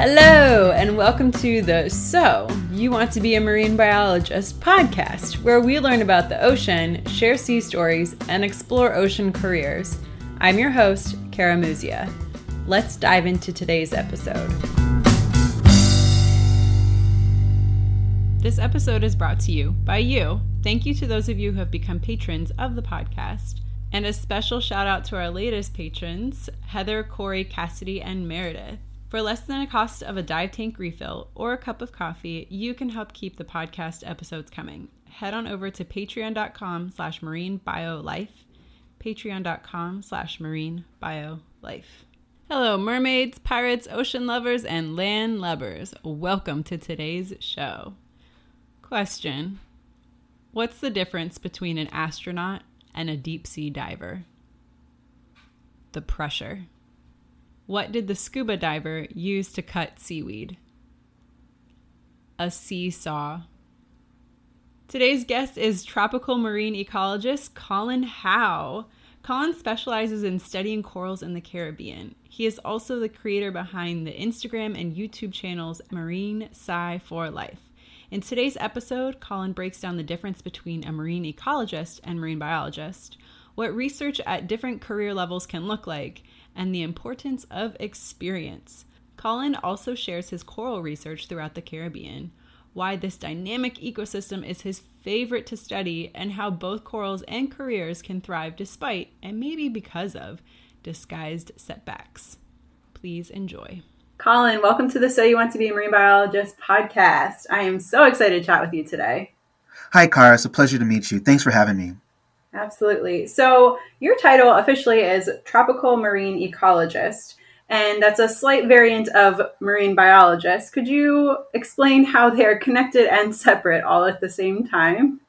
Hello, and welcome to the So You Want to Be a Marine Biologist podcast, where we learn about the ocean, share sea stories, and explore ocean careers. I'm your host, Kara Muzia. Let's dive into today's episode. This episode is brought to you by you. Thank you to those of you who have become patrons of the podcast. And a special shout out to our latest patrons, Heather, Corey, Cassidy, and Meredith. For less than a cost of a dive tank refill or a cup of coffee, you can help keep the podcast episodes coming. Head on over to patreon.com slash marinebiolife, patreon.com slash marinebiolife. Hello, mermaids, pirates, ocean lovers, and land lubbers. Welcome to today's show. Question What's the difference between an astronaut and a deep sea diver? The pressure. What did the scuba diver use to cut seaweed? A seesaw. Today's guest is tropical marine ecologist Colin Howe. Colin specializes in studying corals in the Caribbean. He is also the creator behind the Instagram and YouTube channels Marine Sci for Life. In today's episode, Colin breaks down the difference between a marine ecologist and marine biologist, what research at different career levels can look like, and the importance of experience. Colin also shares his coral research throughout the Caribbean, why this dynamic ecosystem is his favorite to study, and how both corals and careers can thrive despite, and maybe because of, disguised setbacks. Please enjoy. Colin, welcome to the So You Want to Be a Marine Biologist podcast. I am so excited to chat with you today. Hi, Kara. It's a pleasure to meet you. Thanks for having me. Absolutely. So, your title officially is Tropical Marine Ecologist, and that's a slight variant of marine biologist. Could you explain how they are connected and separate all at the same time?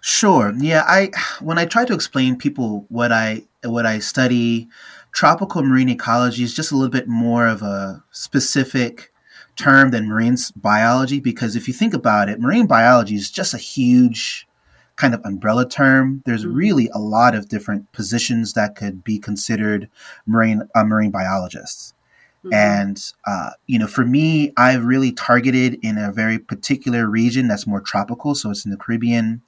Sure. Yeah, I when I try to explain people what I what I study, tropical marine ecology is just a little bit more of a specific term than marine biology because if you think about it, marine biology is just a huge kind of umbrella term. There's mm-hmm. really a lot of different positions that could be considered marine uh, marine biologists. Mm-hmm. And uh, you know, for me, I've really targeted in a very particular region that's more tropical. So it's in the Caribbean,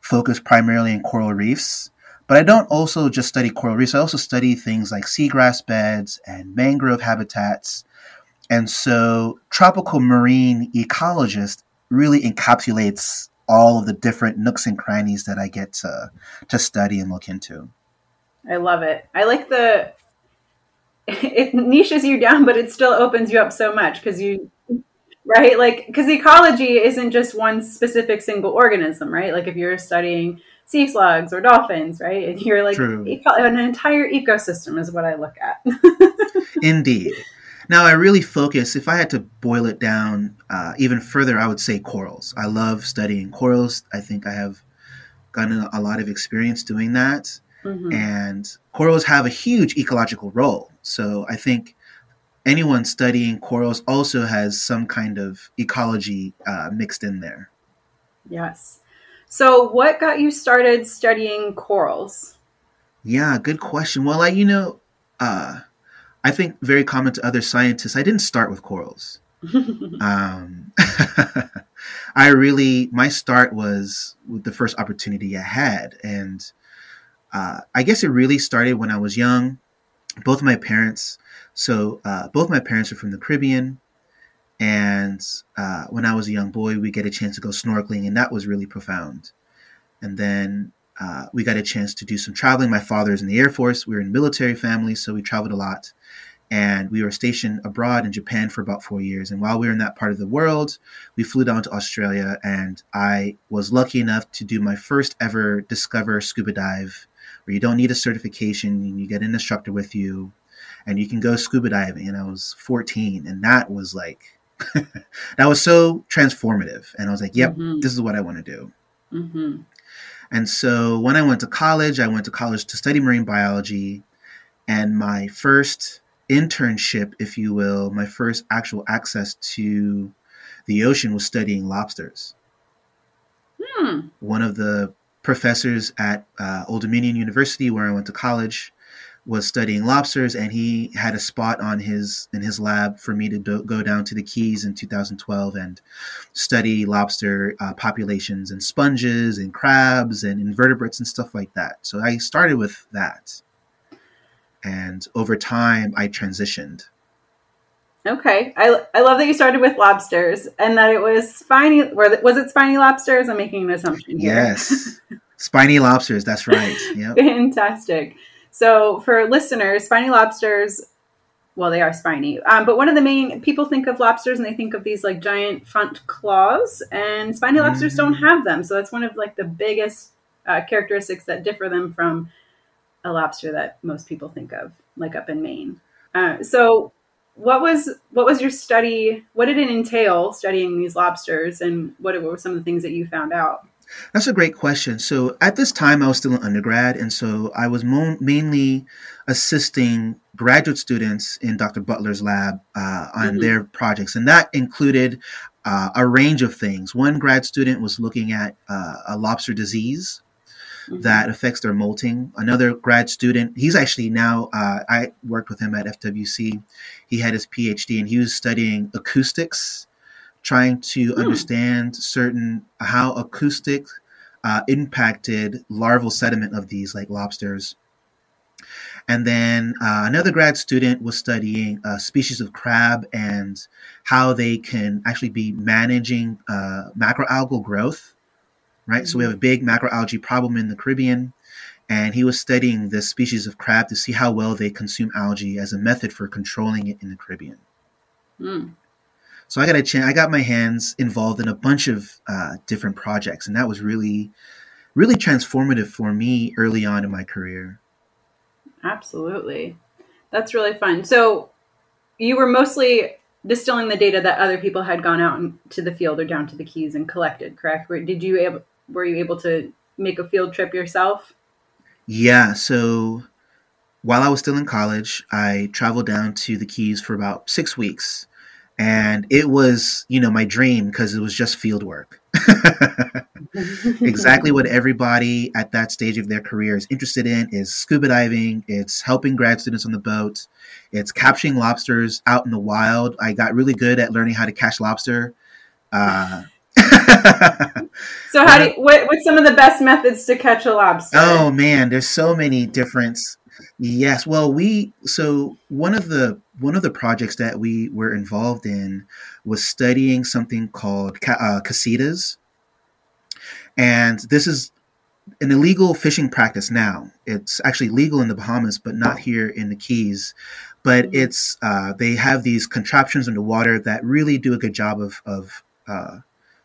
focused primarily in coral reefs. But I don't also just study coral reefs. I also study things like seagrass beds and mangrove habitats. And so, tropical marine ecologist really encapsulates all of the different nooks and crannies that I get to to study and look into. I love it. I like the it niches you down, but it still opens you up so much because you right like because ecology isn't just one specific single organism, right? Like if you're studying sea slugs or dolphins, right? And you're like eco- an entire ecosystem is what I look at. Indeed. Now, I really focus, if I had to boil it down uh, even further, I would say corals. I love studying corals. I think I have gotten a lot of experience doing that. Mm-hmm. And corals have a huge ecological role. So I think anyone studying corals also has some kind of ecology uh, mixed in there. Yes. So, what got you started studying corals? Yeah, good question. Well, I, you know, uh, I think very common to other scientists. I didn't start with corals. um, I really my start was with the first opportunity I had, and uh, I guess it really started when I was young. Both my parents, so uh, both my parents are from the Caribbean, and uh, when I was a young boy, we get a chance to go snorkeling, and that was really profound. And then uh, we got a chance to do some traveling. My father is in the Air Force. We were in military family, so we traveled a lot and we were stationed abroad in Japan for about four years. And while we were in that part of the world, we flew down to Australia, and I was lucky enough to do my first ever Discover scuba dive, where you don't need a certification, and you get an instructor with you, and you can go scuba diving. And I was 14, and that was like, that was so transformative. And I was like, yep, mm-hmm. this is what I want to do. Mm-hmm. And so when I went to college, I went to college to study marine biology. And my first internship, if you will, my first actual access to the ocean was studying lobsters. Hmm. One of the professors at uh, Old Dominion University, where I went to college, was studying lobsters, and he had a spot on his in his lab for me to do, go down to the Keys in 2012 and study lobster uh, populations and sponges and crabs and invertebrates and stuff like that. So I started with that, and over time I transitioned. Okay, I, I love that you started with lobsters and that it was spiny. Was it spiny lobsters? I'm making an assumption here. Yes, spiny lobsters. That's right. Yep. Fantastic. So for listeners, spiny lobsters, well, they are spiny. Um, but one of the main people think of lobsters and they think of these like giant front claws, and spiny mm-hmm. lobsters don't have them. So that's one of like the biggest uh, characteristics that differ them from a lobster that most people think of, like up in Maine. Uh, so what was what was your study? What did it entail studying these lobsters, and what were some of the things that you found out? That's a great question. So at this time, I was still an undergrad, and so I was mo- mainly assisting graduate students in Dr. Butler's lab uh, on mm-hmm. their projects, and that included uh, a range of things. One grad student was looking at uh, a lobster disease mm-hmm. that affects their molting. Another grad student, he's actually now, uh, I worked with him at FWC. He had his PhD and he was studying acoustics, trying to mm. understand certain how acoustic uh, impacted larval settlement of these like lobsters. And then uh, another grad student was studying a species of crab and how they can actually be managing uh, macroalgal growth right? Mm-hmm. So we have a big macroalgae problem in the Caribbean, and he was studying this species of crab to see how well they consume algae as a method for controlling it in the Caribbean. Mm. So I got a chance. I got my hands involved in a bunch of uh, different projects, and that was really, really transformative for me early on in my career. Absolutely, that's really fun. So you were mostly distilling the data that other people had gone out to the field or down to the keys and collected. Correct? Did you able were you able to make a field trip yourself? Yeah. So while I was still in college, I traveled down to the Keys for about six weeks. And it was, you know, my dream because it was just field work. exactly what everybody at that stage of their career is interested in is scuba diving, it's helping grad students on the boat, it's capturing lobsters out in the wild. I got really good at learning how to catch lobster. Uh, so how do you, what, what's some of the best methods to catch a lobster? Oh man, there's so many different. Yes, well, we so one of the one of the projects that we were involved in was studying something called uh, casitas, and this is an illegal fishing practice now. It's actually legal in the Bahamas, but not here in the Keys. But mm-hmm. it's uh, they have these contraptions in the water that really do a good job of of uh,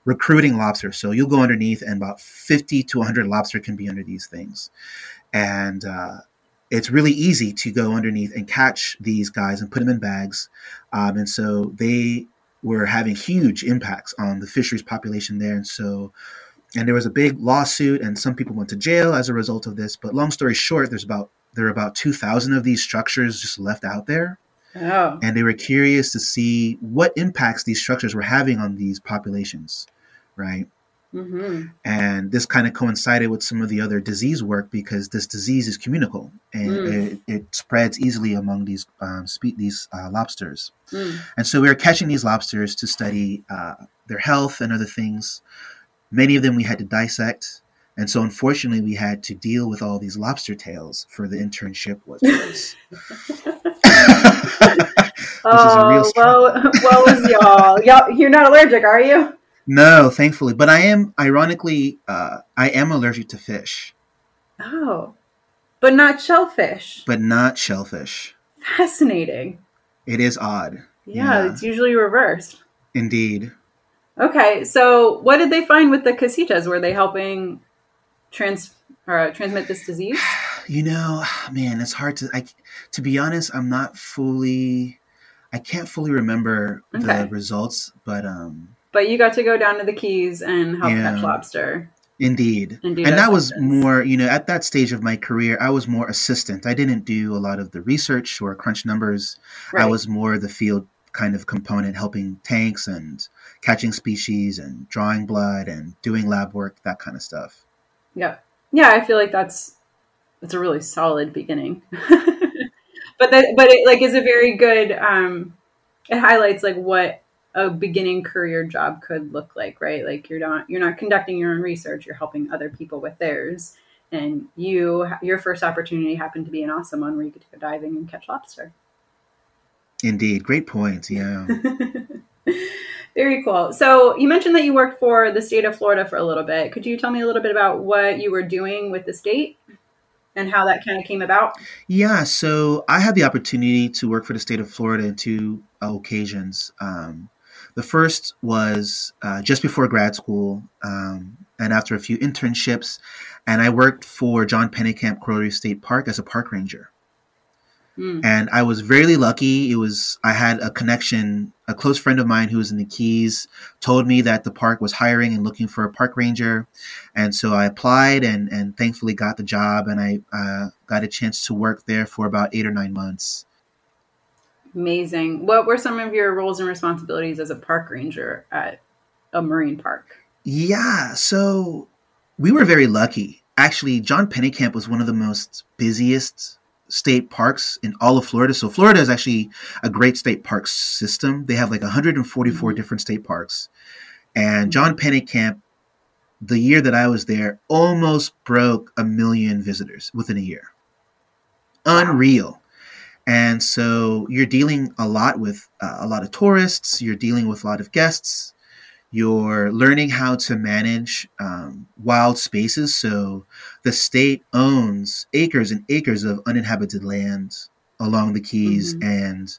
recruiting lobsters. So you'll go underneath, and about 50 to 100 lobster can be under these things. And uh, it's really easy to go underneath and catch these guys and put them in bags. Um, and so they were having huge impacts on the fisheries population there. And so, and there was a big lawsuit, and some people went to jail as a result of this. But long story short, there's about there are about 2,000 of these structures just left out there. Oh. And they were curious to see what impacts these structures were having on these populations, right? Mm-hmm. And this kind of coincided with some of the other disease work because this disease is communicable and mm. it, it, spreads easily among these um, spe- these uh, lobsters. Mm. And so we were catching these lobsters to study uh, their health and other things. Many of them we had to dissect. And so, unfortunately, we had to deal with all these lobster tails for the internship. Was oh, well, well, was y'all. y'all. You're not allergic, are you? No, thankfully. But I am, ironically, uh, I am allergic to fish. Oh, but not shellfish. But not shellfish. Fascinating. It is odd. Yeah, yeah. it's usually reversed. Indeed. Okay, so what did they find with the casitas? Were they helping trans or uh, transmit this disease? You know, man, it's hard to. I to be honest, I'm not fully. I can't fully remember okay. the results, but um. But you got to go down to the Keys and help yeah, catch lobster. Indeed, and, and that was more. You know, at that stage of my career, I was more assistant. I didn't do a lot of the research or crunch numbers. Right. I was more the field kind of component, helping tanks and catching species and drawing blood and doing lab work, that kind of stuff. Yeah. Yeah, I feel like that's that's a really solid beginning. but that but it like is a very good um it highlights like what a beginning career job could look like right? Like you're not you're not conducting your own research you're helping other people with theirs. And you your first opportunity happened to be an awesome one where you could go diving and catch lobster. Indeed. Great point. Yeah. Very cool. So you mentioned that you worked for the state of florida for a little bit. Could you tell me a little bit about what you were doing with the state and how that kind of came about? Yeah, so I had the opportunity to work for the state of Florida in two occasions. Um, the first was uh, just before grad school, um, and after a few internships, and I worked for John Pennekamp Coral Reef State Park as a park ranger. Mm. And I was very lucky. It was I had a connection. A close friend of mine who was in the Keys told me that the park was hiring and looking for a park ranger, and so I applied and and thankfully got the job. And I uh, got a chance to work there for about eight or nine months. Amazing. What were some of your roles and responsibilities as a park ranger at a marine park? Yeah, so we were very lucky. Actually, John Pennekamp was one of the most busiest state parks in all of Florida. So Florida is actually a great state park system. They have like 144 mm-hmm. different state parks. And John Pennekamp, the year that I was there, almost broke a million visitors within a year. Unreal. And so you're dealing a lot with uh, a lot of tourists, you're dealing with a lot of guests, you're learning how to manage um, wild spaces. So the state owns acres and acres of uninhabited land along the Keys, mm-hmm. and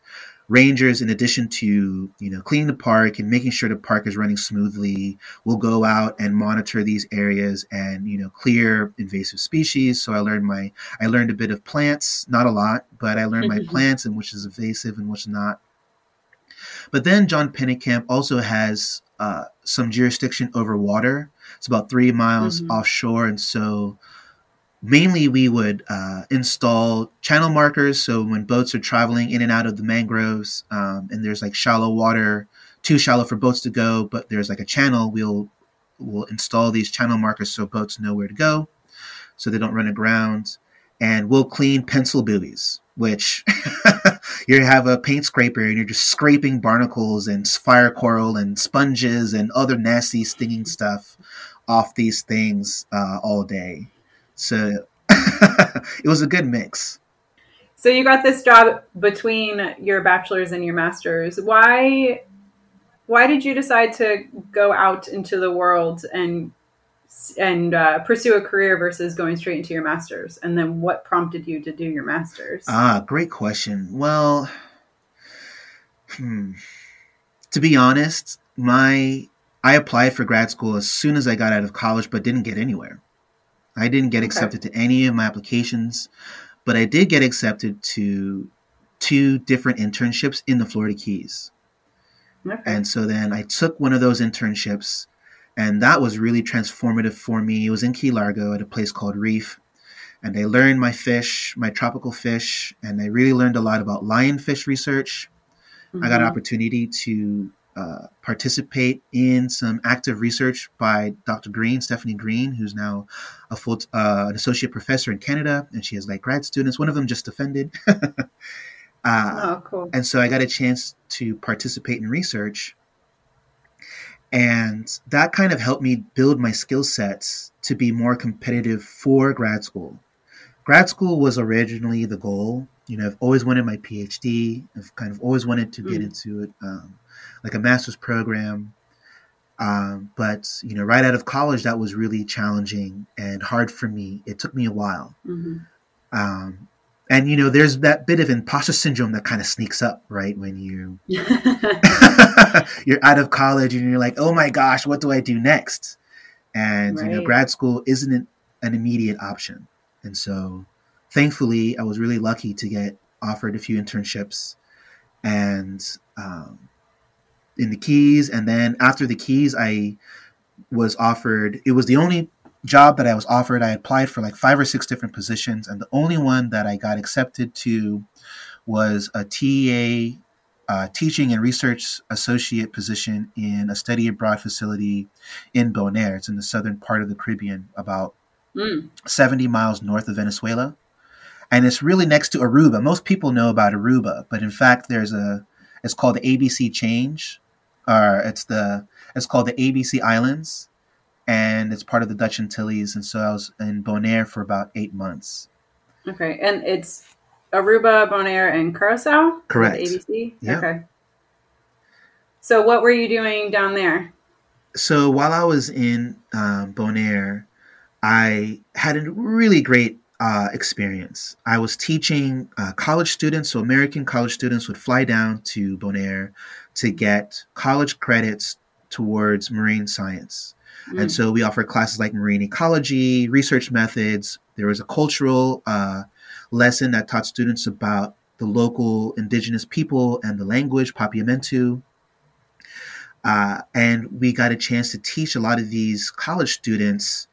rangers, in addition to you know cleaning the park and making sure the park is running smoothly, will go out and monitor these areas and you know clear invasive species. So I learned my I learned a bit of plants, not a lot, but I learned my plants and which is invasive and which not. But then John Pennekamp also has uh, some jurisdiction over water. It's about three miles mm-hmm. offshore, and so mainly we would uh, install channel markers. So when boats are traveling in and out of the mangroves, um, and there's like shallow water, too shallow for boats to go, but there's like a channel, we'll we'll install these channel markers so boats know where to go, so they don't run aground. And we'll clean pencil buoys, which you have a paint scraper and you're just scraping barnacles and fire coral and sponges and other nasty stinging stuff off these things uh, all day. So it was a good mix. So you got this job between your bachelor's and your master's. Why why did you decide to go out into the world and and uh, pursue a career versus going straight into your master's? And then what prompted you to do your master's? Ah, great question. Well, hmm, to be honest, my I applied for grad school as soon as I got out of college, but didn't get anywhere. I didn't get okay. accepted to any of my applications, but I did get accepted to two different internships in the Florida Keys. Okay. And so then I took one of those internships and that was really transformative for me. It was in Key Largo at a place called Reef, and I learned my fish, my tropical fish, and I really learned a lot about lionfish research. Mm-hmm. I got an mm-hmm. opportunity to uh, participate in some active research by Dr. Green, Stephanie Green, who's now a full uh, an associate professor in Canada, and she has like grad students. One of them just offended. uh, oh, cool! And so I got a chance to participate in research and that kind of helped me build my skill sets to be more competitive for grad school. Grad school was originally the goal. You know, I've always wanted my PhD. I've kind of always wanted to get mm. into it, um, like a master's program. Um, but you know, right out of college, that was really challenging and hard for me. It took me a while. Mm-hmm. Um, and you know there's that bit of imposter syndrome that kind of sneaks up right when you you're out of college and you're like oh my gosh what do i do next and right. you know grad school isn't an, an, immediate option and so thankfully i was really lucky to get offered a few internships and um, in the keys and then after the keys i was offered it was the only job that I was offered, I applied for like five or six different positions, and the only one that I got accepted to was a TA, uh, teaching and research associate position in a study abroad facility in Bonaire. It's in the southern part of the Caribbean, about mm. 70 miles north of Venezuela. and it's really next to Aruba. Most people know about Aruba, but in fact, there's a it's called the ABC Change, or it's the it's called the ABC Islands, and it's part of the Dutch Antilles. And so I was in Bonaire for about eight months. Okay, and it's Aruba, Bonaire, and Curacao. Correct. ABC. Yeah. Okay. So what were you doing down there? So while I was in um, Bonaire, I had a really great uh, experience. I was teaching uh, college students, so American college students would fly down to Bonaire to get college credits towards marine science. Mm. And so we offered classes like marine ecology, research methods. There was a cultural uh, lesson that taught students about the local indigenous people and the language, Papiamentu. Uh, and we got a chance to teach a lot of these college students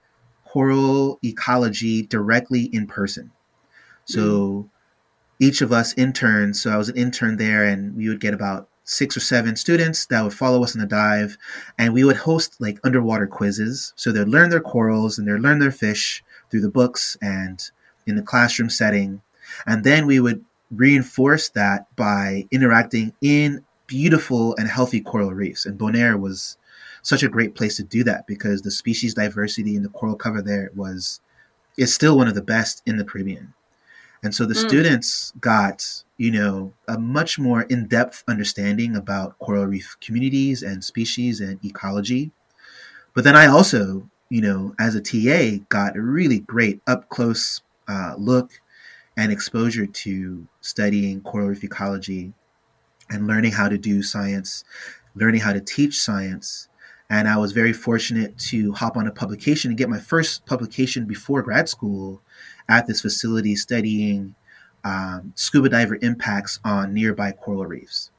coral ecology directly in person. So each of us interns, so I was an intern there, and we would get about six or seven students that would follow us in the dive, and we would host like underwater quizzes. So they'd learn their corals and they'd learn their fish through the books and in the classroom setting. And then we would reinforce that by interacting in beautiful and healthy coral reefs. And Bonaire was such a great place to do that because the species diversity and the coral cover there was is still one of the best in the Caribbean. And so the Mm. students got, you know, a much more in-depth understanding about coral reef communities and species and ecology. But then I also, you know, as a TA, got a really great up close uh, look and exposure to studying coral reef ecology and learning how to do science, learning how to teach science. And I was very fortunate to hop on a publication and get my first publication before grad school at this facility studying um, scuba diver impacts on nearby coral reefs.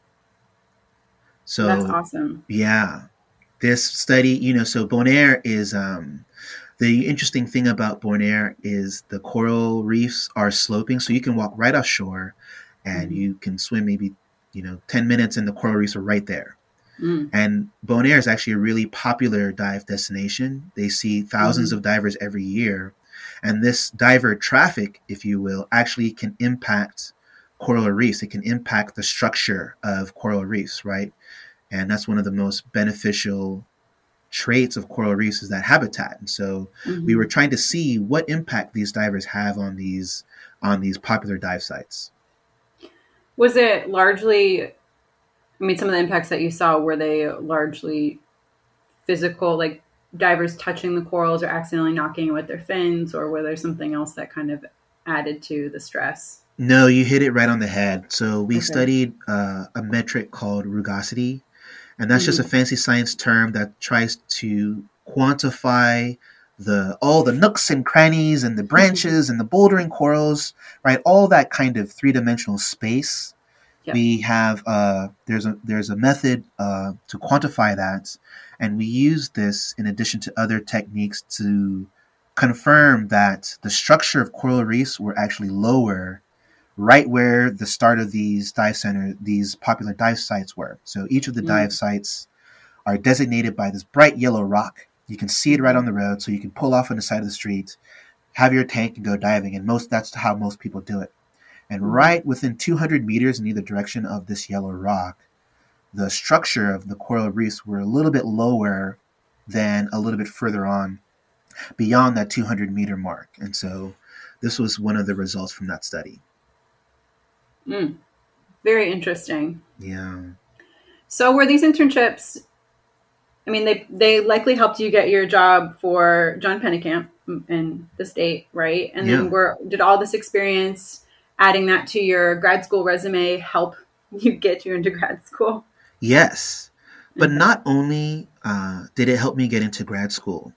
So That's awesome. yeah, this study, you know, so Bonaire is um, the interesting thing about Bonaire is the coral reefs are sloping, so you can walk right offshore, and Mhm. you can swim maybe you know ten minutes, and the coral reefs are right there. Mm. And Bonaire is actually a really popular dive destination. They see 1000s of divers every year. And this diver traffic, if you will, actually can impact coral reefs. It can impact the structure of coral reefs, right? And that's one of the most beneficial traits of coral reefs is that habitat. And so Mhm. we were trying to see what impact these divers have on these on these popular dive sites. Was it largely? I mean, some of the impacts that you saw were they largely physical, like divers touching the corals or accidentally knocking it with their fins, or were there something else that kind of added to the stress? No, you hit it right on the head. So we Okay. studied uh, a metric called rugosity, and that's just a fancy science term that tries to quantify the all the nooks and crannies and the branches and the bouldering corals, right? All that kind of three dimensional space. Yep. We have uh, there's a there's a method uh, to quantify that, and we use this in addition to other techniques to confirm that the structure of coral reefs were actually lower right where the start of these dive center these popular dive sites were so each of the Mm. dive sites are designated by this bright yellow rock you can see it right on the road so you can pull off on the side of the street have your tank and go diving and most that's how most people do it and Mhm. right within 200 meters in either direction of this yellow rock the structure of the coral reefs were a little bit lower than a little bit further on beyond that 200 meter mark and so this was one of the results from that study Mm. Very interesting. yeah So, were these internships? I mean, they they likely helped you get your job for John Pennekamp in the state, right? And Yeah. then were did all this experience, adding that to your grad school resume, help you get you into grad school? Yes. But Okay. not only uh, did it help me get into grad school,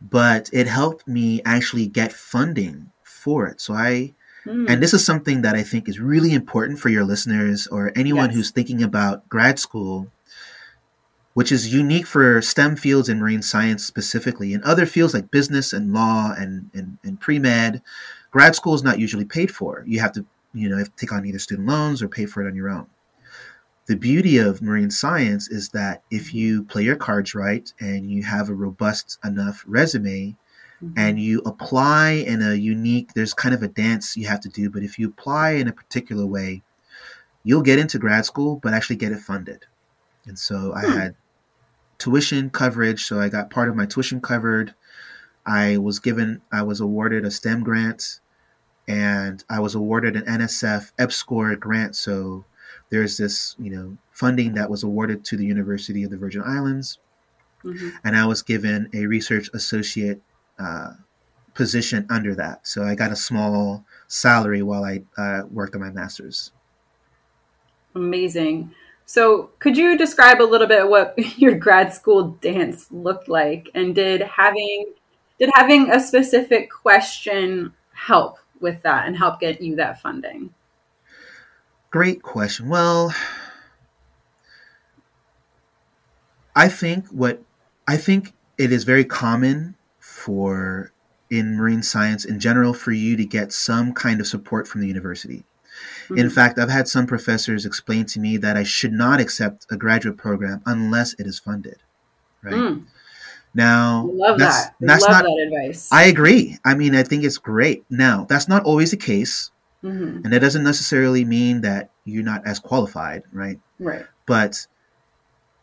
but it helped me actually get funding for it. So I, Hmm. and this is something that I think is really important for your listeners or anyone Yes. who's thinking about grad school, which is unique for STEM fields and marine science specifically. In other fields like business and law and, and, and pre med, grad school is not usually paid for. You have to, you know, to take on either student loans or pay for it on your own the beauty of marine science is that if you play your cards right and you have a robust enough resume, mm-hmm. and you apply in a unique, there's kind of a dance you have to do, but if you apply in a particular way, you'll get into grad school, but actually get it funded. And so I hmm. had tuition coverage, so I got part of my tuition covered. I was given, I was awarded a STEM grant, and I was awarded an NSF EPSCoR grant. So there's this, you know, funding that was awarded to the University of the Virgin Islands, mm-hmm. and I was given a research associate uh, position under that. So I got a small salary while I uh, worked on my master's. Amazing. So, could you describe a little bit what your grad school dance looked like, and did having did having a specific question help with that and help get you that funding? Great question. Well, I think what I think it is very common for in marine science in general for you to get some kind of support from the university. Mm-hmm. In fact, I've had some professors explain to me that I should not accept a graduate program unless it is funded. Right. Mm. Now, love that's, that. That's love not, that advice. I agree. I mean, I think it's great. Now, that's not always the case. Mm-hmm. And it doesn't necessarily mean that you're not as qualified, right? Right. But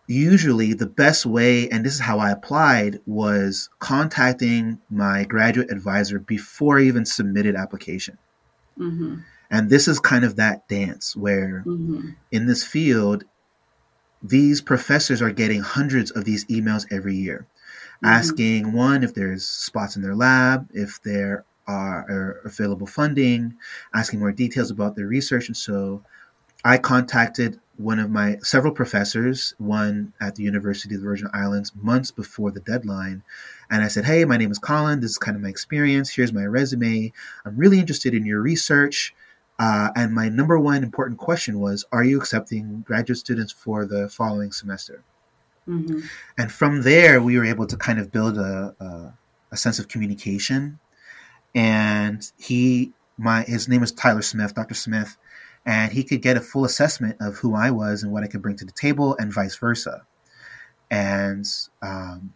usually the best way, and this is how I applied, was contacting my graduate advisor before I even submitted application. Mm-hmm. And this is kind of that dance where mm-hmm. in this field, these professors are getting hundreds of these emails every year mm-hmm. asking one if there's spots in their lab, if there are available funding, asking more details about their research. And so I contacted one of my several professors, one at the University of the Virgin Islands, months before the deadline. And I said, Hey, my name is Colin. This is kind of my experience. Here's my resume. I'm really interested in your research. Uh, and my number one important question was, are you accepting graduate students for the following semester? Mm-hmm. And from there, we were able to kind of build a, a, a, sense of communication. And he, my, his name was Tyler Smith, Dr. Smith, and he could get a full assessment of who I was and what I could bring to the table, and vice versa. And um,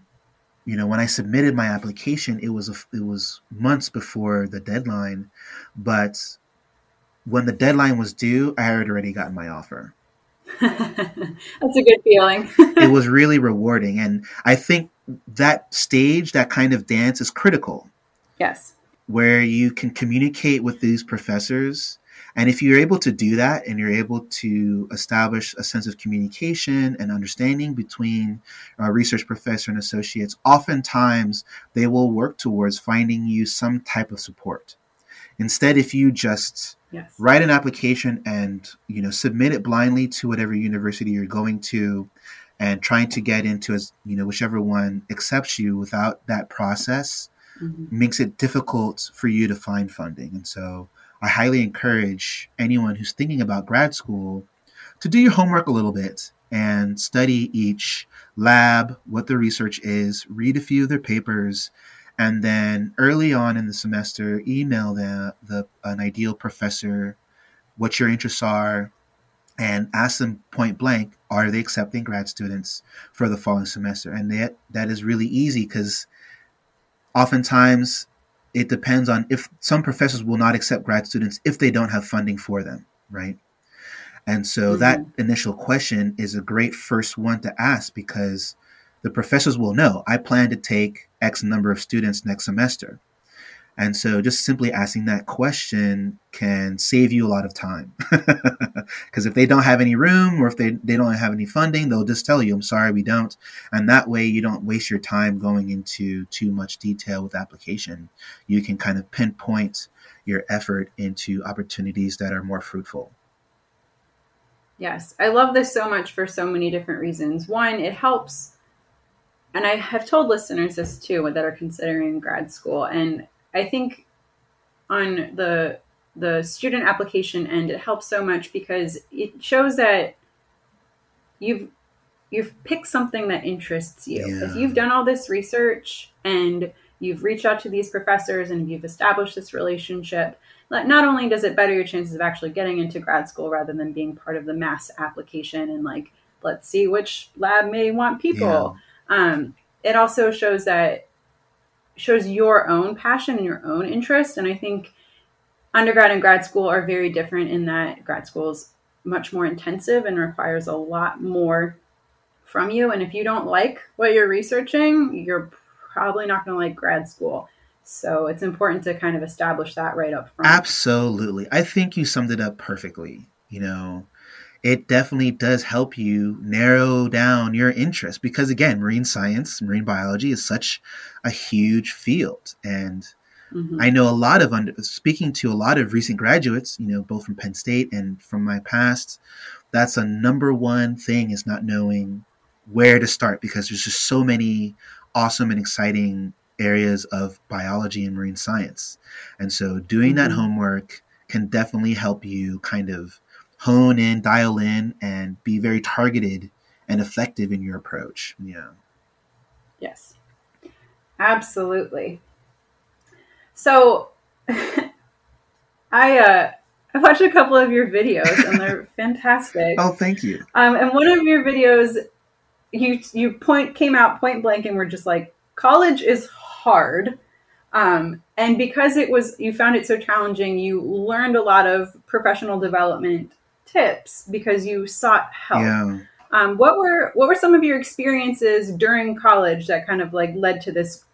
you know, when I submitted my application, it was a, it was months before the deadline, but when the deadline was due, I had already gotten my offer. That's a good feeling. it was really rewarding. And I think that stage, that kind of dance is critical. Yes. Where you can communicate with these professors. And if you're able to do that and you're able to establish a sense of communication and understanding between a research professor and associates, oftentimes they will work towards finding you some type of support. Instead, if you just yes. write an application and you know submit it blindly to whatever university you're going to, and trying to get into as you know whichever one accepts you without that process mm-hmm. makes it difficult for you to find funding. And so, I highly encourage anyone who's thinking about grad school to do your homework a little bit and study each lab, what the research is, read a few of their papers, and then early on in the semester email the, the an ideal professor what your interests are and ask them point blank are they accepting grad students for the following semester and that that is really easy because oftentimes it depends on if some professors will not accept grad students if they don't have funding for them right and so mm-hmm. that initial question is a great first one to ask because the professors will know I plan to take X number of students next semester. And so just simply asking that question can save you a lot of time. Because if they don't have any room or if they, they don't have any funding, they'll just tell you, I'm sorry, we don't. And that way you don't waste your time going into too much detail with application. You can kind of pinpoint your effort into opportunities that are more fruitful. Yes, I love this so much for so many different reasons. One, it helps and I have told listeners this too that are considering grad school, and I think on the the student application end, it helps so much because it shows that you've you've picked something that interests you. Yeah. If you've done all this research and you've reached out to these professors and you've established this relationship, not only does it better your chances of actually getting into grad school rather than being part of the mass application and like let's see which lab may want people. Um, it also shows that shows your own passion and your own interest. And I think undergrad and grad school are very different in that grad school is much more intensive and requires a lot more from you. And if you don't like what you're researching, you're probably not going to like grad school. So it's important to kind of establish that right up front. Absolutely. I think you summed it up perfectly. You know, it definitely does help you narrow down your interest because again, marine science, marine biology is such a huge field and mm-hmm. I know a lot of under, speaking to a lot of recent graduates, you know, both from Penn State and from my past, that's a number one thing is not knowing where to start because there's just so many awesome and exciting areas of biology and marine science. And so doing mm-hmm. that homework can definitely help you kind of hone in, dial in, and be very targeted and effective in your approach. Yeah. Yes. Absolutely. So I uh I watched a couple of your videos and they're fantastic. oh, thank you. Um, and one of your videos, you you point came out point blank and were just like, college is hard. Um, and because it was, you found it so challenging, you learned a lot of professional development tips because you sought help. Yeah. Um, what were what were some of your experiences during college that kind of like led to this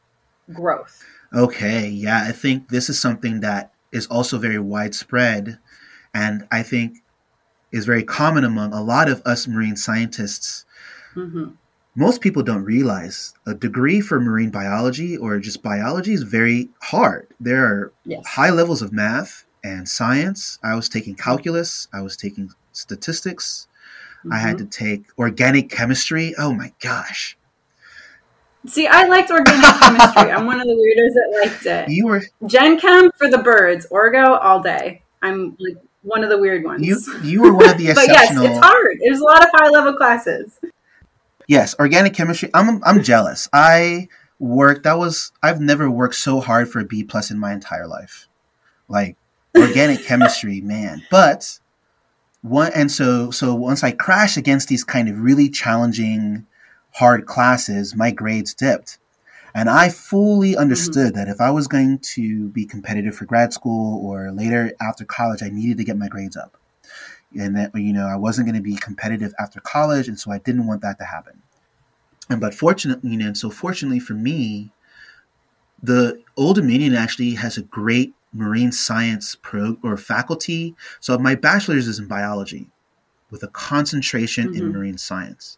growth? Okay, yeah, I think this is something that is also very widespread, and I think is very common among a lot of us marine scientists. Mm-hmm most people don't realize a degree for marine biology or just biology is very hard. There are yes. high levels of math and science. I was taking calculus, I was taking statistics, mm-hmm. I had mm-hmm. to take organic chemistry. Oh my gosh. See, I liked organic chemistry. I'm one of the weirdos that liked it. You were Gen Chem for the birds, Orgo all day. I'm like one of the weird ones. You you were one of the exceptional. but yes, it's hard. There's a lot of high level classes. Yes, organic chemistry. I'm I'm jealous. I worked. That was I've never worked so hard for a B plus in my entire life. Like organic chemistry, man. But one and so so once I crashed against these kind of really challenging, hard classes, my grades dipped. And I fully understood mm-hmm. that if I was going to be competitive for grad school or later after college, I needed to get my grades up and that you know I wasn't going to be competitive after college, and so I didn't want that to happen. And but fortunately, you know, and so fortunately for me, the Old Dominion actually has a great marine science pro or faculty. So my bachelor's is in biology, with a concentration mm-hmm. in marine science.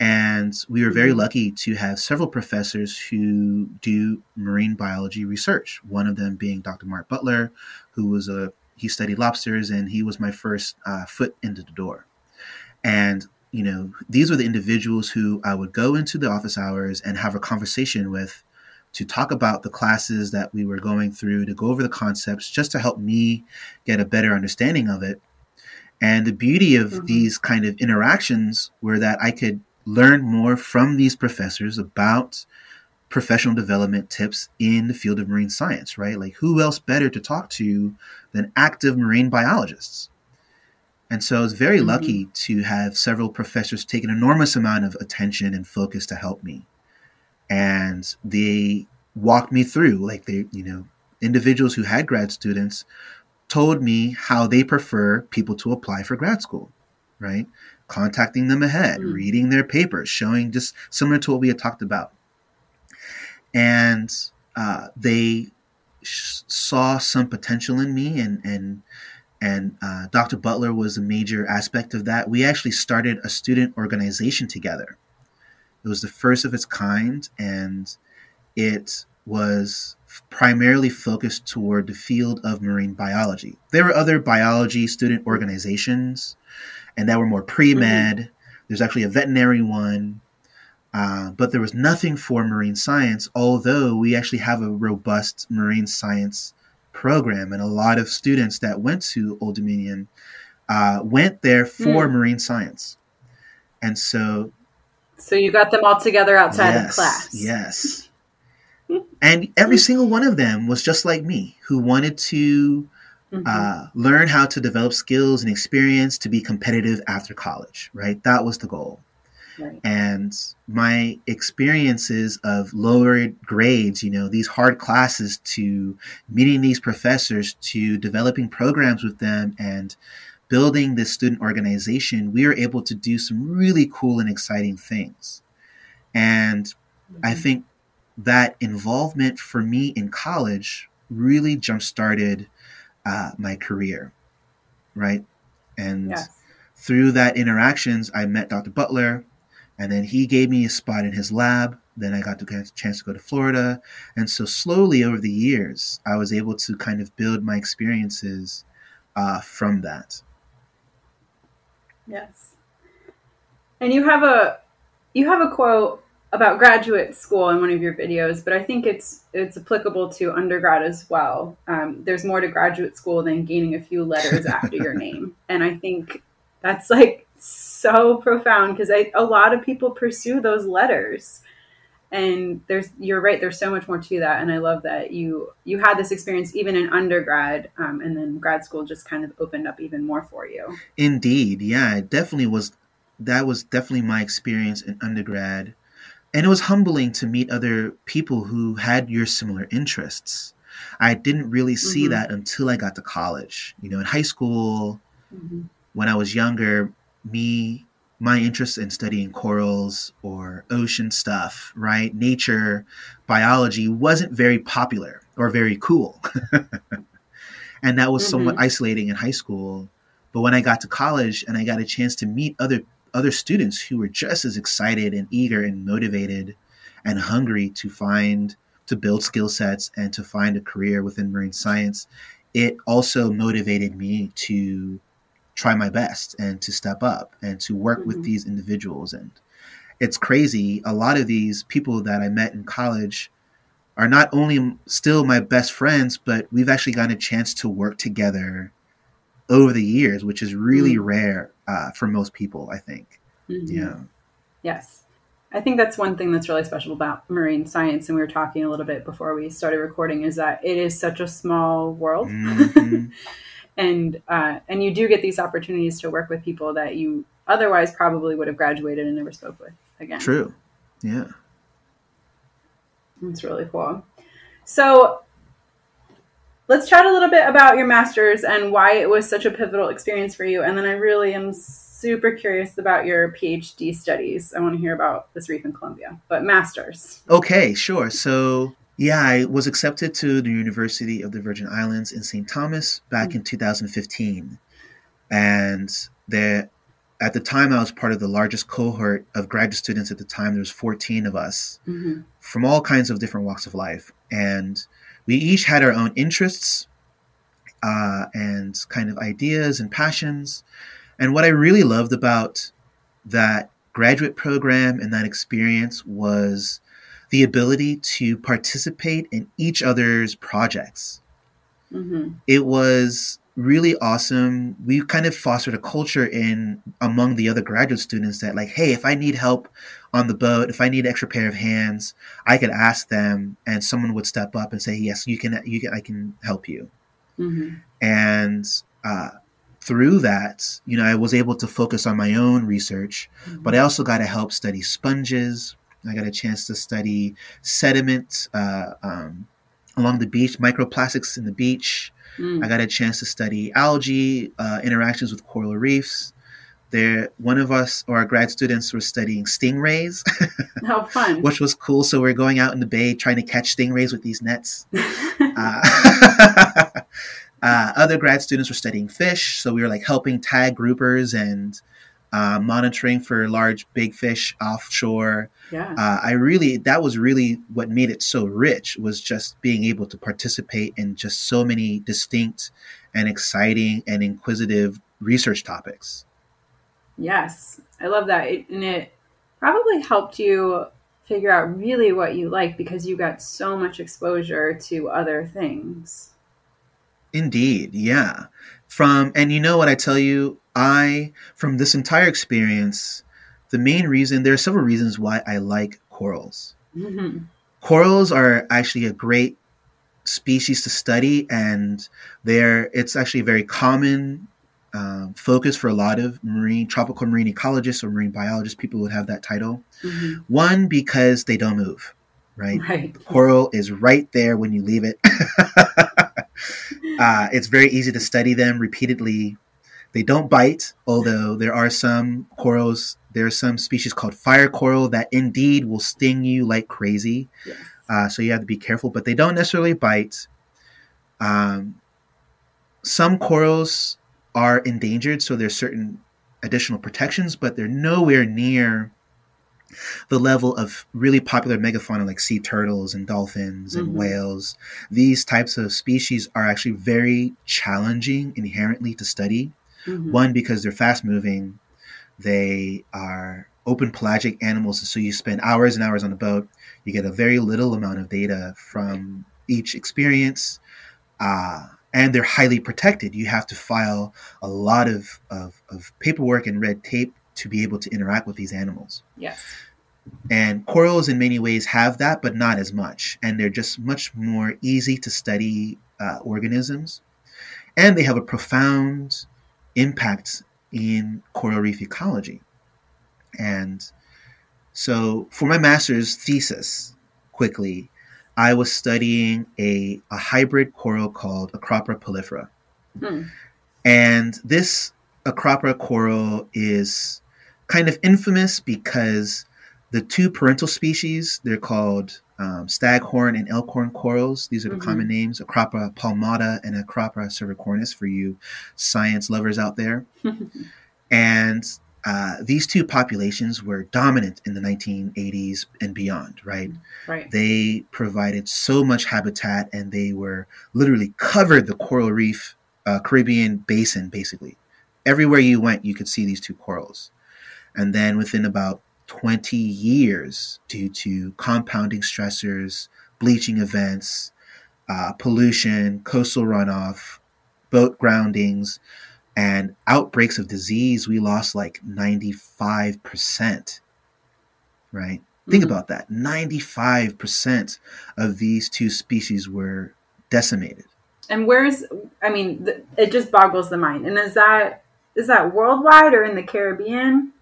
And we were very mm-hmm. lucky to have several professors who do marine biology research. One of them being Dr. Mark Butler, who was a he studied lobsters, and he was my first uh, foot into the door. And you know, these were the individuals who I would go into the office hours and have a conversation with to talk about the classes that we were going through, to go over the concepts, just to help me get a better understanding of it. And the beauty of mm-hmm. these kind of interactions were that I could learn more from these professors about professional development tips in the field of marine science, right? Like, who else better to talk to than active marine biologists? And so I was very mm-hmm. lucky to have several professors take an enormous amount of attention and focus to help me. And they walked me through, like, they, you know, individuals who had grad students told me how they prefer people to apply for grad school, right? Contacting them ahead, mm-hmm. reading their papers, showing just similar to what we had talked about and uh, they sh- saw some potential in me, and and and uh, Dr. Butler was a major aspect of that. We actually started a student organization together. It was the first of its kind, and it was primarily focused toward the field of marine biology. There were other biology student organizations, and that were more pre med. Mm-hmm. There's actually a veterinary one. Uh, but there was nothing for marine science, although we actually have a robust marine science program. And a lot of students that went to Old Dominion uh, went there for mm. marine science. And so. So you got them all together outside yes, of class. Yes. and every single one of them was just like me, who wanted to mm-hmm. uh, learn how to develop skills and experience to be competitive after college, right? That was the goal. Right. And my experiences of lower grades, you know, these hard classes to meeting these professors to developing programs with them and building this student organization, we were able to do some really cool and exciting things. And mm-hmm. I think that involvement for me in college really jump started uh, my career, right? And yes. through that interactions, I met Dr. Butler, and then he gave me a spot in his lab. Then I got the chance to go to Florida, and so slowly over the years, I was able to kind of build my experiences uh, from that. Yes, and you have a you have a quote about graduate school in one of your videos, but I think it's it's applicable to undergrad as well. Um, there's more to graduate school than gaining a few letters after your name, and I think that's like so profound because a lot of people pursue those letters, and there's you're right. There's so much more to that, and I love that you you had this experience even in undergrad, um, and then grad school just kind of opened up even more for you. Indeed, yeah, it definitely was. That was definitely my experience in undergrad and it was humbling to meet other people who had your similar interests. I didn't really see mm-hmm. that until I got to college. You know, in high school, mm-hmm. when I was younger, me, my interest in studying corals or ocean stuff, right? Nature, biology wasn't very popular or very cool. and that was mm-hmm. somewhat isolating in high school. But when I got to college and I got a chance to meet other other students who were just as excited and eager and motivated and hungry to find to build skill sets and to find a career within marine science it also motivated me to try my best and to step up and to work mm-hmm. with these individuals and it's crazy a lot of these people that i met in college are not only still my best friends but we've actually gotten a chance to work together over the years which is really mm-hmm. rare uh, for most people, I think. Mm-hmm. Yeah. Yes. I think that's one thing that's really special about marine science. And we were talking a little bit before we started recording is that it is such a small world. And, uh, and you do get these opportunities to work with people that you otherwise probably would have graduated and never spoke with again. True. Yeah. That's really cool. So let's chat a little bit about your master's and why it was such a pivotal experience for you. And then I really am super curious about your PhD studies. I want to hear about this reef in Colombia, but master's. Okay, sure. So, yeah, I was accepted to the University of the Virgin Islands in St. Thomas back mm-hmm. in 2015. And there, at the time, I was part of the largest cohort of graduate students at the time. There was 14 of us mm-hmm. from all kinds of different walks of life. And we each had our own interests uh, and kind of ideas and passions. And what I really loved about that graduate program and that experience was the ability to participate in each other's projects. Mm-hmm. It was really awesome. We kind of fostered a culture in among the other graduate students that like, hey, if I need help on the boat, if I need an extra pair of hands, I could ask them, and someone would step up and say, yes, you can, you can, I can help you. Mm-hmm. And uh, through that, you know, I was able to focus on my own research, mm-hmm. but I also got to help study sponges. I got a chance to study sediment uh, um, along the beach, microplastics in the beach. Mm. I got a chance to study algae, uh, interactions with coral reefs. There, one of us or our grad students were studying stingrays. How fun! which was cool. So we're going out in the bay trying to catch stingrays with these nets. uh, uh, other grad students were studying fish, so we were like helping tag groupers and uh, monitoring for large big fish offshore. Yeah. Uh, I really that was really what made it so rich was just being able to participate in just so many distinct and exciting and inquisitive research topics. Yes, I love that, it, and it probably helped you figure out really what you like because you got so much exposure to other things. Indeed, yeah. From and you know what I tell you, I from this entire experience, the main reason there are several reasons why I like corals. Mm-hmm. Corals are actually a great species to study, and they're it's actually a very common um, focus for a lot of marine tropical marine ecologists or marine biologists. People would have that title. Mm-hmm. One because they don't move, right? right. Coral is right there when you leave it. uh, it's very easy to study them repeatedly. They don't bite, although there are some corals. There are some species called fire coral that indeed will sting you like crazy. Yes. Uh, so you have to be careful, but they don't necessarily bite. Um, some corals are endangered, so there's certain additional protections, but they're nowhere near the level of really popular megafauna like sea turtles and dolphins and mm-hmm. whales. These types of species are actually very challenging inherently to study. Mm-hmm. One, because they're fast moving, they are open pelagic animals, so you spend hours and hours on the boat. You get a very little amount of data from each experience. Uh, and they're highly protected. You have to file a lot of, of, of, paperwork and red tape to be able to interact with these animals. Yes. And corals, in many ways, have that, but not as much. And they're just much more easy to study uh, organisms. And they have a profound impact in coral reef ecology. And so, for my master's thesis, quickly, I was studying a, a hybrid coral called Acropora prolifera. Hmm. And this Acropora coral is kind of infamous because the two parental species, they're called um, staghorn and elkhorn corals. These are the mm-hmm. common names, Acropora palmata and Acropora cervicornis for you science lovers out there. and uh, these two populations were dominant in the 1980s and beyond, right? Right. They provided so much habitat and they were literally covered the coral reef, uh, Caribbean basin, basically. Everywhere you went, you could see these two corals. And then within about 20 years, due to compounding stressors, bleaching events, uh, pollution, coastal runoff, boat groundings, and outbreaks of disease, we lost like 95%. Right? Mm-hmm. Think about that. 95% of these two species were decimated. And where's, I mean, it just boggles the mind. And is that, is that worldwide or in the Caribbean?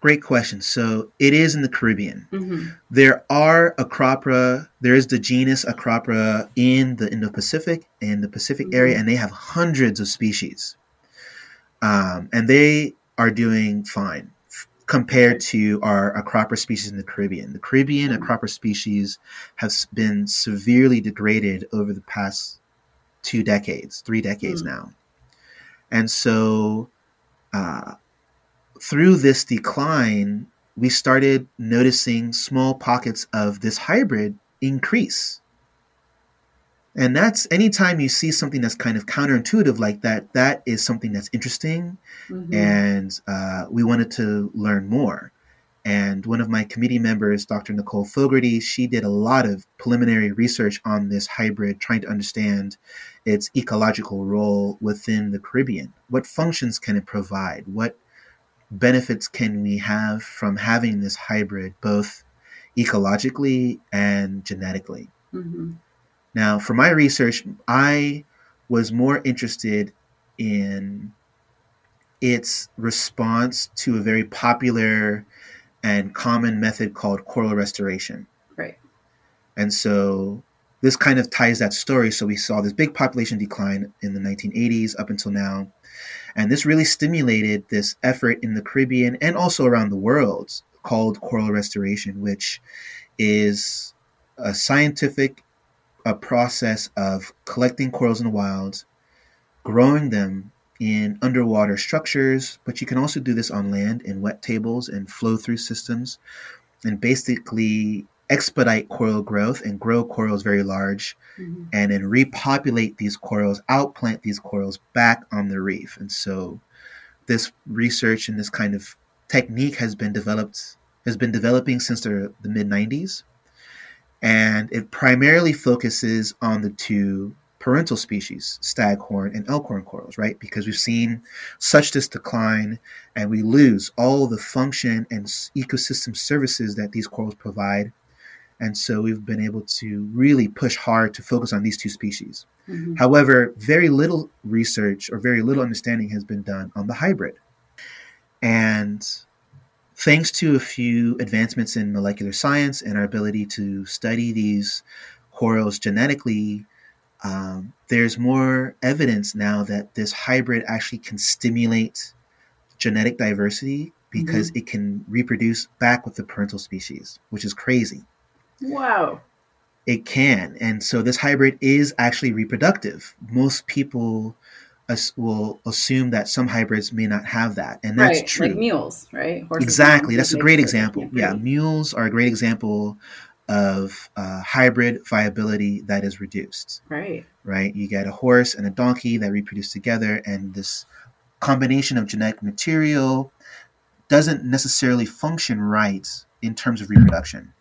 Great question. So it is in the Caribbean. Mm-hmm. There are Acropora, there is the genus Acropora in the Indo Pacific and the Pacific mm-hmm. area, and they have hundreds of species um, and they are doing fine compared to our acropora species in the Caribbean. The Caribbean mm-hmm. acropora species has been severely degraded over the past two decades, three decades mm-hmm. now. And so, uh, through this decline, we started noticing small pockets of this hybrid increase. And that's anytime you see something that's kind of counterintuitive like that, that is something that's interesting. Mm-hmm. And uh, we wanted to learn more. And one of my committee members, Dr. Nicole Fogarty, she did a lot of preliminary research on this hybrid, trying to understand its ecological role within the Caribbean. What functions can it provide? What benefits can we have from having this hybrid, both ecologically and genetically? Mm-hmm. Now, for my research, I was more interested in its response to a very popular and common method called coral restoration. Right. And so this kind of ties that story. So we saw this big population decline in the 1980s up until now. And this really stimulated this effort in the Caribbean and also around the world called coral restoration, which is a scientific a process of collecting corals in the wild, growing them in underwater structures, but you can also do this on land in wet tables and flow through systems, and basically expedite coral growth and grow corals very large, mm-hmm. and then repopulate these corals, outplant these corals back on the reef. And so, this research and this kind of technique has been developed has been developing since the, the mid 90s and it primarily focuses on the two parental species, staghorn and elkhorn corals, right? Because we've seen such this decline and we lose all the function and ecosystem services that these corals provide. And so we've been able to really push hard to focus on these two species. Mm-hmm. However, very little research or very little understanding has been done on the hybrid. And thanks to a few advancements in molecular science and our ability to study these corals genetically, um, there's more evidence now that this hybrid actually can stimulate genetic diversity because mm-hmm. it can reproduce back with the parental species, which is crazy. Wow. It can. And so this hybrid is actually reproductive. Most people as, will assume that some hybrids may not have that. And that's right, true. Like mules, right? Horses exactly. That's a great example. Yeah, mules are a great example of uh, hybrid viability that is reduced. Right. Right. You get a horse and a donkey that reproduce together, and this combination of genetic material doesn't necessarily function right in terms of reproduction.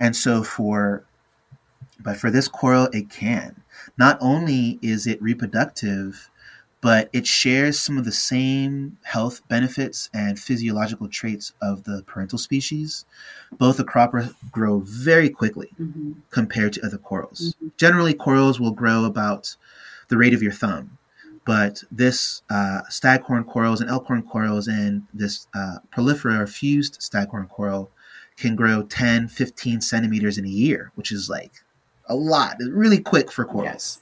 And so for but for this coral it can. Not only is it reproductive, but it shares some of the same health benefits and physiological traits of the parental species. Both Acropora grow very quickly mm-hmm. compared to other corals. Mm-hmm. Generally, corals will grow about the rate of your thumb, but this uh, staghorn corals and elkhorn corals and this uh, prolifera or fused staghorn coral can grow 10, 15 centimeters in a year, which is like a lot, really quick for corals. Yes.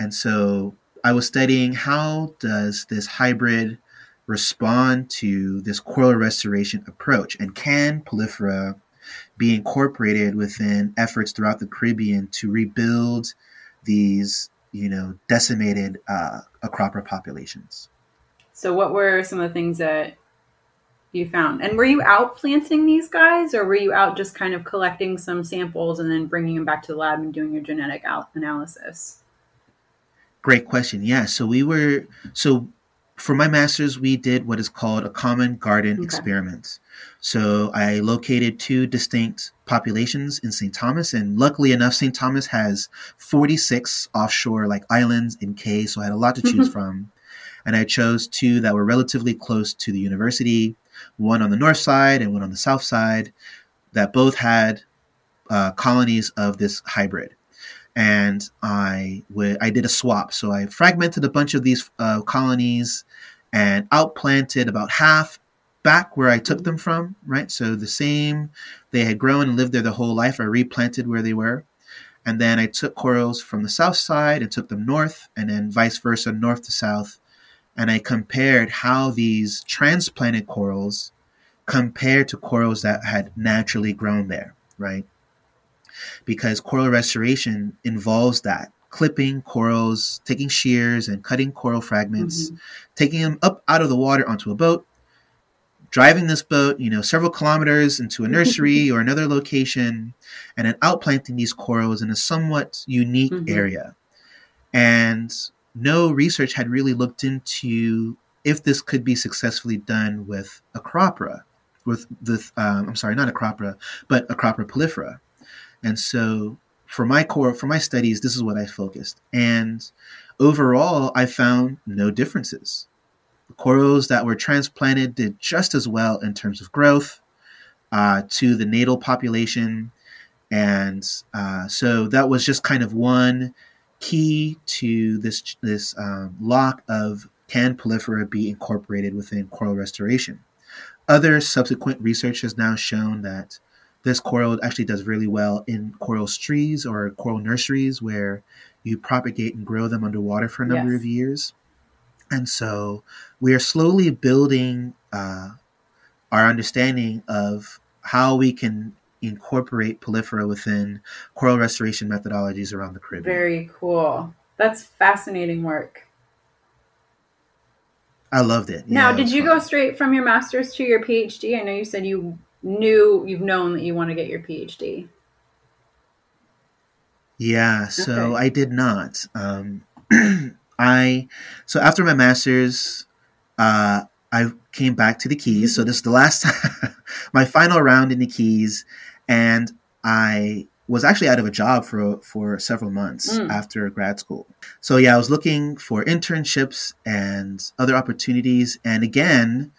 And so I was studying how does this hybrid respond to this coral restoration approach, and can Prolifera be incorporated within efforts throughout the Caribbean to rebuild these, you know, decimated uh, Acropora populations? So, what were some of the things that you found? And were you out planting these guys, or were you out just kind of collecting some samples and then bringing them back to the lab and doing your genetic analysis? Great question. Yeah. So we were so for my master's, we did what is called a common garden okay. experiment. So I located two distinct populations in St. Thomas, and luckily enough, St. Thomas has 46 offshore like islands in K, so I had a lot to choose from. And I chose two that were relatively close to the university, one on the north side and one on the south side, that both had uh, colonies of this hybrid and I did a swap. So I fragmented a bunch of these uh, colonies and outplanted about half back where I took them from. Right, so the same they had grown and lived there the whole life. I replanted where they were, and then I took corals from the south side and took them north, and then vice versa, north to south, and I compared how these transplanted corals compared to corals that had naturally grown there. Right because coral restoration involves that clipping corals, taking shears and cutting coral fragments, mm-hmm. taking them up out of the water onto a boat, driving this boat, you know, several kilometers into a nursery or another location, and then outplanting these corals in a somewhat unique mm-hmm. area. And no research had really looked into if this could be successfully done with Acropora, with the um, I'm sorry, not Acropora, but Acropora prolifera. And so for my core, for my studies, this is what I focused. And overall, I found no differences. The corals that were transplanted did just as well in terms of growth uh, to the natal population. And uh, so that was just kind of one key to this this um, lock of can Prolifera be incorporated within coral restoration. Other subsequent research has now shown that this coral actually does really well in coral trees or coral nurseries where you propagate and grow them underwater for a number yes. of years. And so we are slowly building uh, our understanding of how we can incorporate prolifera within coral restoration methodologies around the Caribbean. Very cool. That's fascinating work. I loved it. Now, yeah, did you fun. go straight from your master's to your PhD? I know you said you knew you've known that you want to get your PhD? Yeah, so okay. I did not. Um, I so after my master's, uh, I came back to the Keys. so this is the last, time, my final round in the Keys, and I was actually out of a job for for several months mm. after grad school. So yeah, I was looking for internships and other opportunities, and again,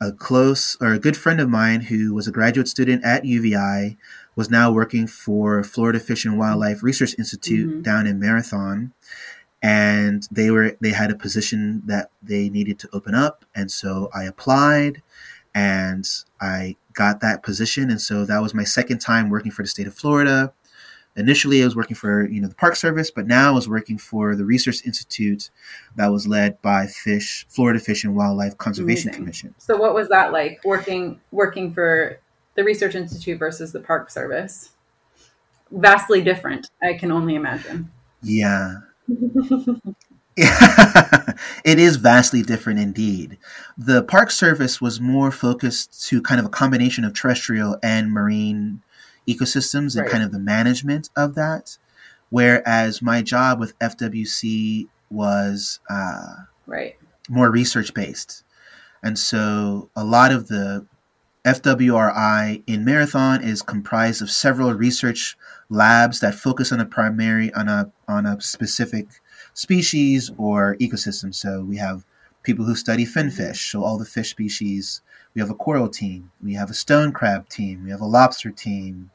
a close or a good friend of mine who was a graduate student at UVI was now working for Florida Fish and Wildlife Research Institute mm-hmm. down in Marathon. And they were they had a position that they needed to open up. And so I applied and I got that position. And so that was my second time working for the state of Florida. Initially, I was working for you know the Park Service, but now I was working for the Research Institute that was led by Fish Florida Fish and Wildlife Conservation Amazing. Commission. So, what was that like working working for the Research Institute versus the Park Service. Vastly different, I can only imagine. Yeah. it is vastly different indeed. The Park Service was more focused to kind of a combination of terrestrial and marine ecosystems and right. kind of the management of that. Whereas my job with FWC was uh, right more research based, and so a lot of the FWRI in Marathon is comprised of several research labs that focus on a primary on a on a specific species or ecosystem. So we have people who study finfish, so all the fish species. We have a coral team. We have a stone crab team. We have a lobster team.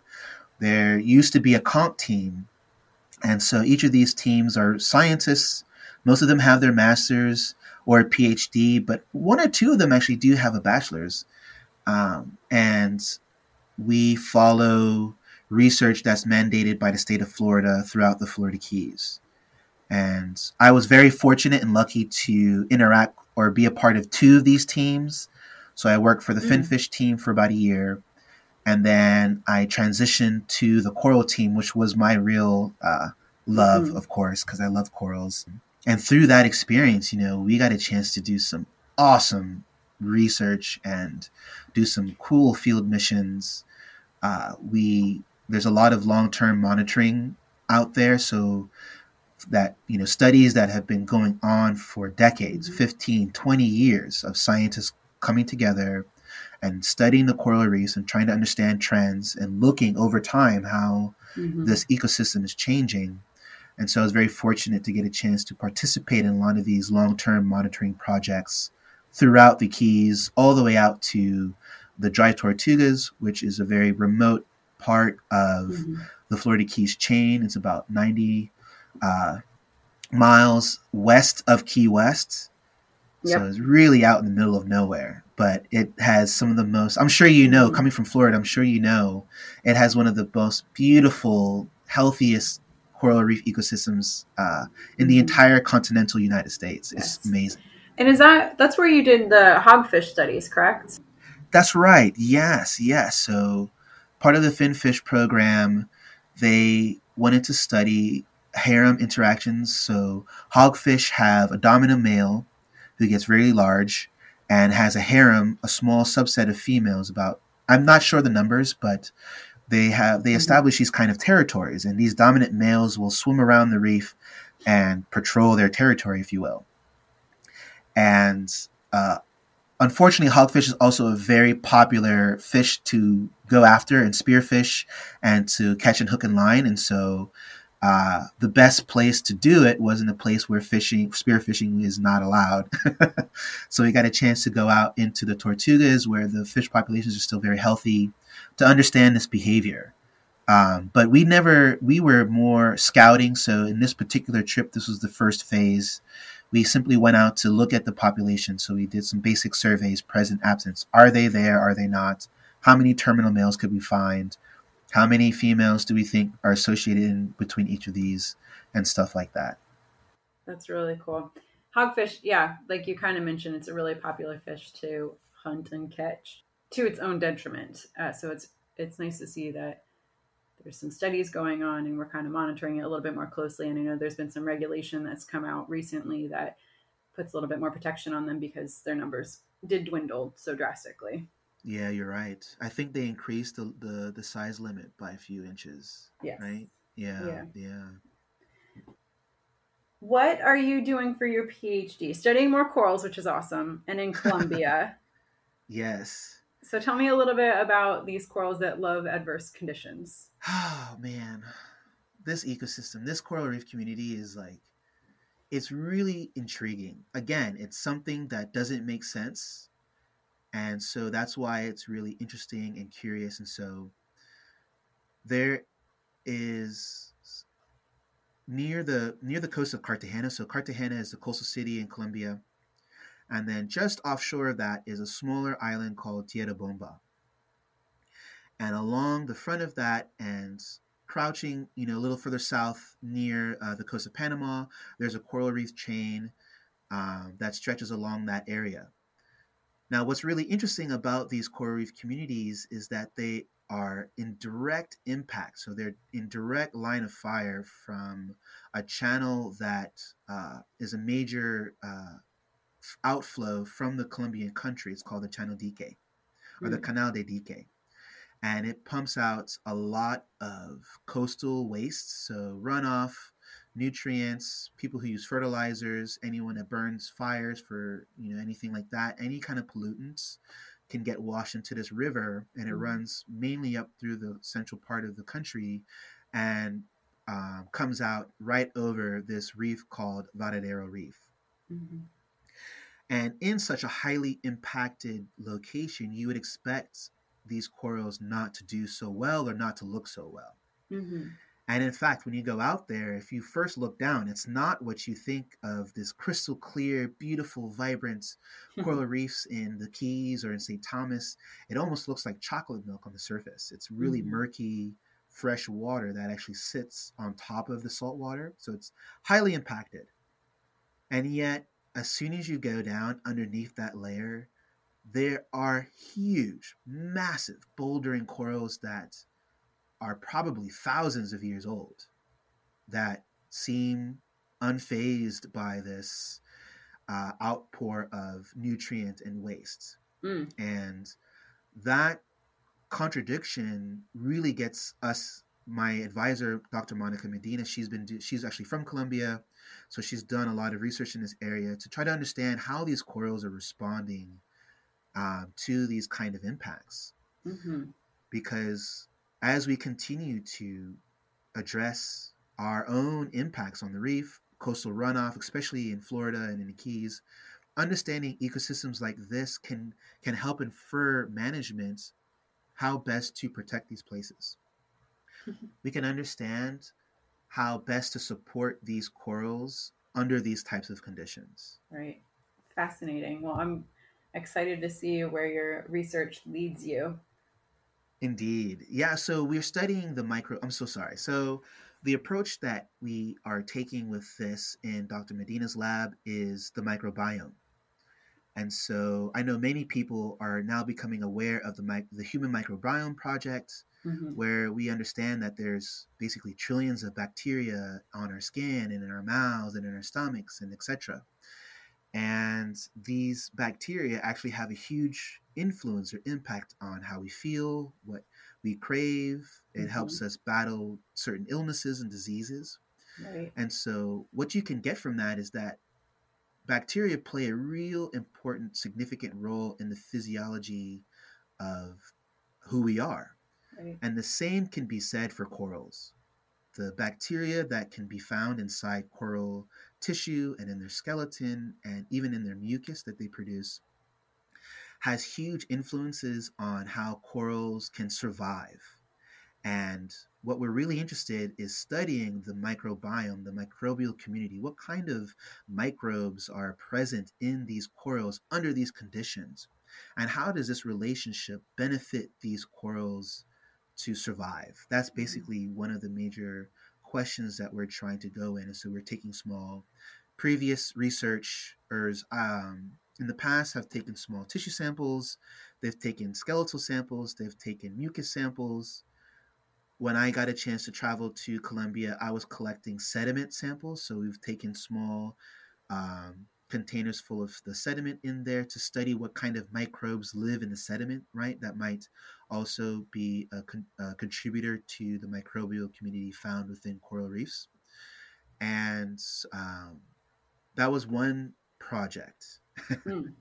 There used to be a conch team. And so each of these teams are scientists. Most of them have their master's or a PhD, but one or two of them actually do have a bachelor's. Um, and we follow research that's mandated by the state of Florida throughout the Florida Keys. And I was very fortunate and lucky to interact or be a part of two of these teams. So I worked for the mm. Finfish team for about a year. And then I transitioned to the coral team, which was my real uh, love, mm. of course, because I love corals. And through that experience, you know, we got a chance to do some awesome research and do some cool field missions. Uh, we there's a lot of long term monitoring out there, so that you know studies that have been going on for decades mm-hmm. 15 20 years of scientists coming together and studying the coral reefs and trying to understand trends and looking over time how mm-hmm. this ecosystem is changing and so i was very fortunate to get a chance to participate in a lot of these long-term monitoring projects throughout the Keys, all the way out to the Dry Tortugas, which is a very remote part of mm-hmm. the Florida Keys chain. It's about 90 uh, miles west of Key West. Yep. So it's really out in the middle of nowhere. But it has some of the most, I'm sure you know, mm-hmm. coming from Florida, I'm sure you know, it has one of the most beautiful, healthiest coral reef ecosystems uh, in the mm-hmm. entire continental United States. Yes. It's amazing. And is that that's where you did the hogfish studies, correct? That's right. Yes, yes. So part of the finfish program, they wanted to study harem interactions. So hogfish have a dominant male who gets very large and has a harem, a small subset of females. About I'm not sure the numbers, but they have they mm-hmm. establish these kind of territories, and these dominant males will swim around the reef and patrol their territory, if you will. And uh, unfortunately, hogfish is also a very popular fish to go after and spearfish and to catch and hook and line. And so uh, the best place to do it was in a place where fishing, spearfishing is not allowed. so we got a chance to go out into the Tortugas where the fish populations are still very healthy to understand this behavior. Um, but we never, we were more scouting. So in this particular trip, this was the first phase we simply went out to look at the population. So we did some basic surveys, present, absence. Are they there? Are they not? How many terminal males could we find? How many females do we think are associated in between each of these and stuff like that? That's really cool. Hogfish, yeah, like you kind of mentioned, it's a really popular fish to hunt and catch to its own detriment. Uh, so it's it's nice to see that there's some studies going on and we're kind of monitoring it a little bit more closely. And I know there's been some regulation that's come out recently that puts a little bit more protection on them because their numbers did dwindle so drastically. Yeah, you're right. I think they increased the the, the size limit by a few inches. Yeah. Right? Yeah, yeah. Yeah. What are you doing for your PhD? Studying more corals, which is awesome, and in Colombia. yes. So tell me a little bit about these corals that love adverse conditions. Oh man, this ecosystem, this coral reef community is like, it's really intriguing. Again, it's something that doesn't make sense, and so that's why it's really interesting and curious. And so, there is near the near the coast of Cartagena. So Cartagena is the coastal city in Colombia, and then just offshore of that is a smaller island called Tierra Bomba. And along the front of that and crouching, you know, a little further south near uh, the coast of Panama, there's a coral reef chain um, that stretches along that area. Now, what's really interesting about these coral reef communities is that they are in direct impact. So they're in direct line of fire from a channel that uh, is a major uh, outflow from the Colombian country. It's called the Channel Dique or mm. the hmm. Canal de Dique. And it pumps out a lot of coastal waste, so runoff, nutrients, people who use fertilizers, anyone that burns fires for you know anything like that, any kind of pollutants can get washed into this river, and it mm-hmm. runs mainly up through the central part of the country, and um, comes out right over this reef called Varadero Reef. Mm-hmm. And in such a highly impacted location, you would expect these corals not to do so well or not to look so well. Mm-hmm. And in fact, when you go out there, if you first look down, it's not what you think of this crystal clear, beautiful, vibrant coral reefs in the Keys or in St. Thomas. It almost looks like chocolate milk on the surface. It's really mm-hmm. murky, fresh water that actually sits on top of the salt water. So it's highly impacted. And yet, as soon as you go down underneath that layer, there are huge, massive bouldering corals that are probably thousands of years old that seem unfazed by this uh, outpour of nutrient and waste. Mm. And that contradiction really gets us my advisor dr monica medina she's been do, she's actually from colombia so she's done a lot of research in this area to try to understand how these corals are responding uh, to these kind of impacts mm-hmm. because as we continue to address our own impacts on the reef, coastal runoff, especially in Florida and in the Keys, understanding ecosystems like this can can help infer management how best to protect these places. we can understand how best to support these corals under these types of conditions. Right. Fascinating. Well, I'm excited to see where your research leads you. Indeed. Yeah. So we're studying the micro. I'm so sorry. So the approach that we are taking with this in Dr. Medina's lab is the microbiome. And so I know many people are now becoming aware of the, the Human Microbiome Project, mm-hmm. where we understand that there's basically trillions of bacteria on our skin and in our mouths and in our stomachs and etc. And these bacteria actually have a huge influence or impact on how we feel, what we crave. It mm-hmm. helps us battle certain illnesses and diseases. Right. And so, what you can get from that is that bacteria play a real important, significant role in the physiology of who we are. Right. And the same can be said for corals. The bacteria that can be found inside coral tissue and in their skeleton and even in their mucus that they produce has huge influences on how corals can survive. And what we're really interested is studying the microbiome, the microbial community. What kind of microbes are present in these corals under these conditions? And how does this relationship benefit these corals to survive? That's mm. basically one of the major questions that we're trying to go in. And so we're taking small previous researchers um, in the past have taken small tissue samples, they've taken skeletal samples, they've taken mucus samples. When I got a chance to travel to Colombia, I was collecting sediment samples. So we've taken small um, containers full of the sediment in there to study what kind of microbes live in the sediment, right? That might also be a, con- a contributor to the microbial community found within coral reefs. And um, that was one project. Mm.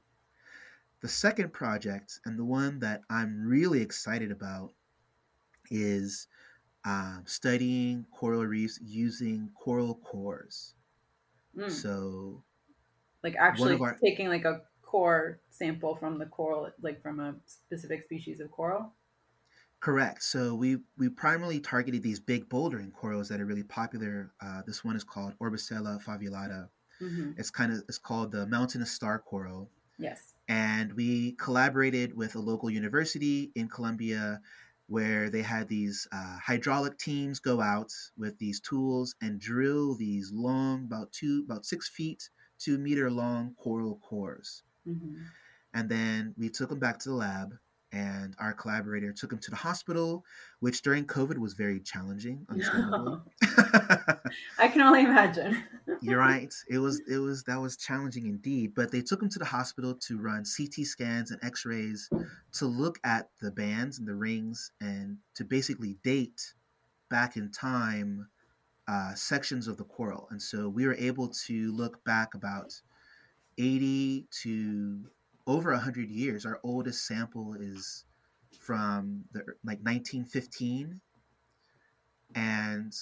the second project, and the one that I'm really excited about, is uh, studying coral reefs using coral cores. Mm. So, like actually our, taking like a core sample from the coral, like from a specific species of coral. Correct. So we we primarily targeted these big bouldering corals that are really popular. Uh, this one is called Orbicella faveolata. Mm-hmm. It's kind of it's called the mountainous star coral. Yes. And we collaborated with a local university in Colombia where they had these uh, hydraulic teams go out with these tools and drill these long, about two, about six feet, two meter long coral cores. Mm-hmm. And then we took him back to the lab and our collaborator took him to the hospital, which during COVID was very challenging. Understandably, I can only imagine. You're right. It was it was that was challenging indeed. But they took him to the hospital to run CT scans and X-rays to look at the bands and the rings and to basically date back in time uh, sections of the coral. And so we were able to look back about 80 to over 100 years. Our oldest sample is from the like 1915 and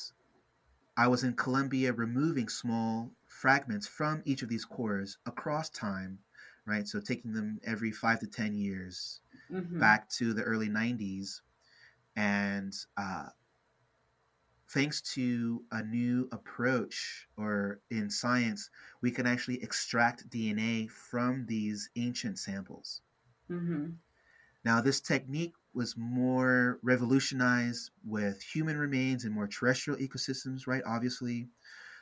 I was in Colombia removing small fragments from each of these cores across time, right? So taking them every 5 to 10 years mm-hmm. back to the early 90s and uh, thanks to a new approach or in science, we can actually extract DNA from these ancient samples. Mm-hmm. Now, this technique was more revolutionized with human remains and more terrestrial ecosystems, right? Obviously,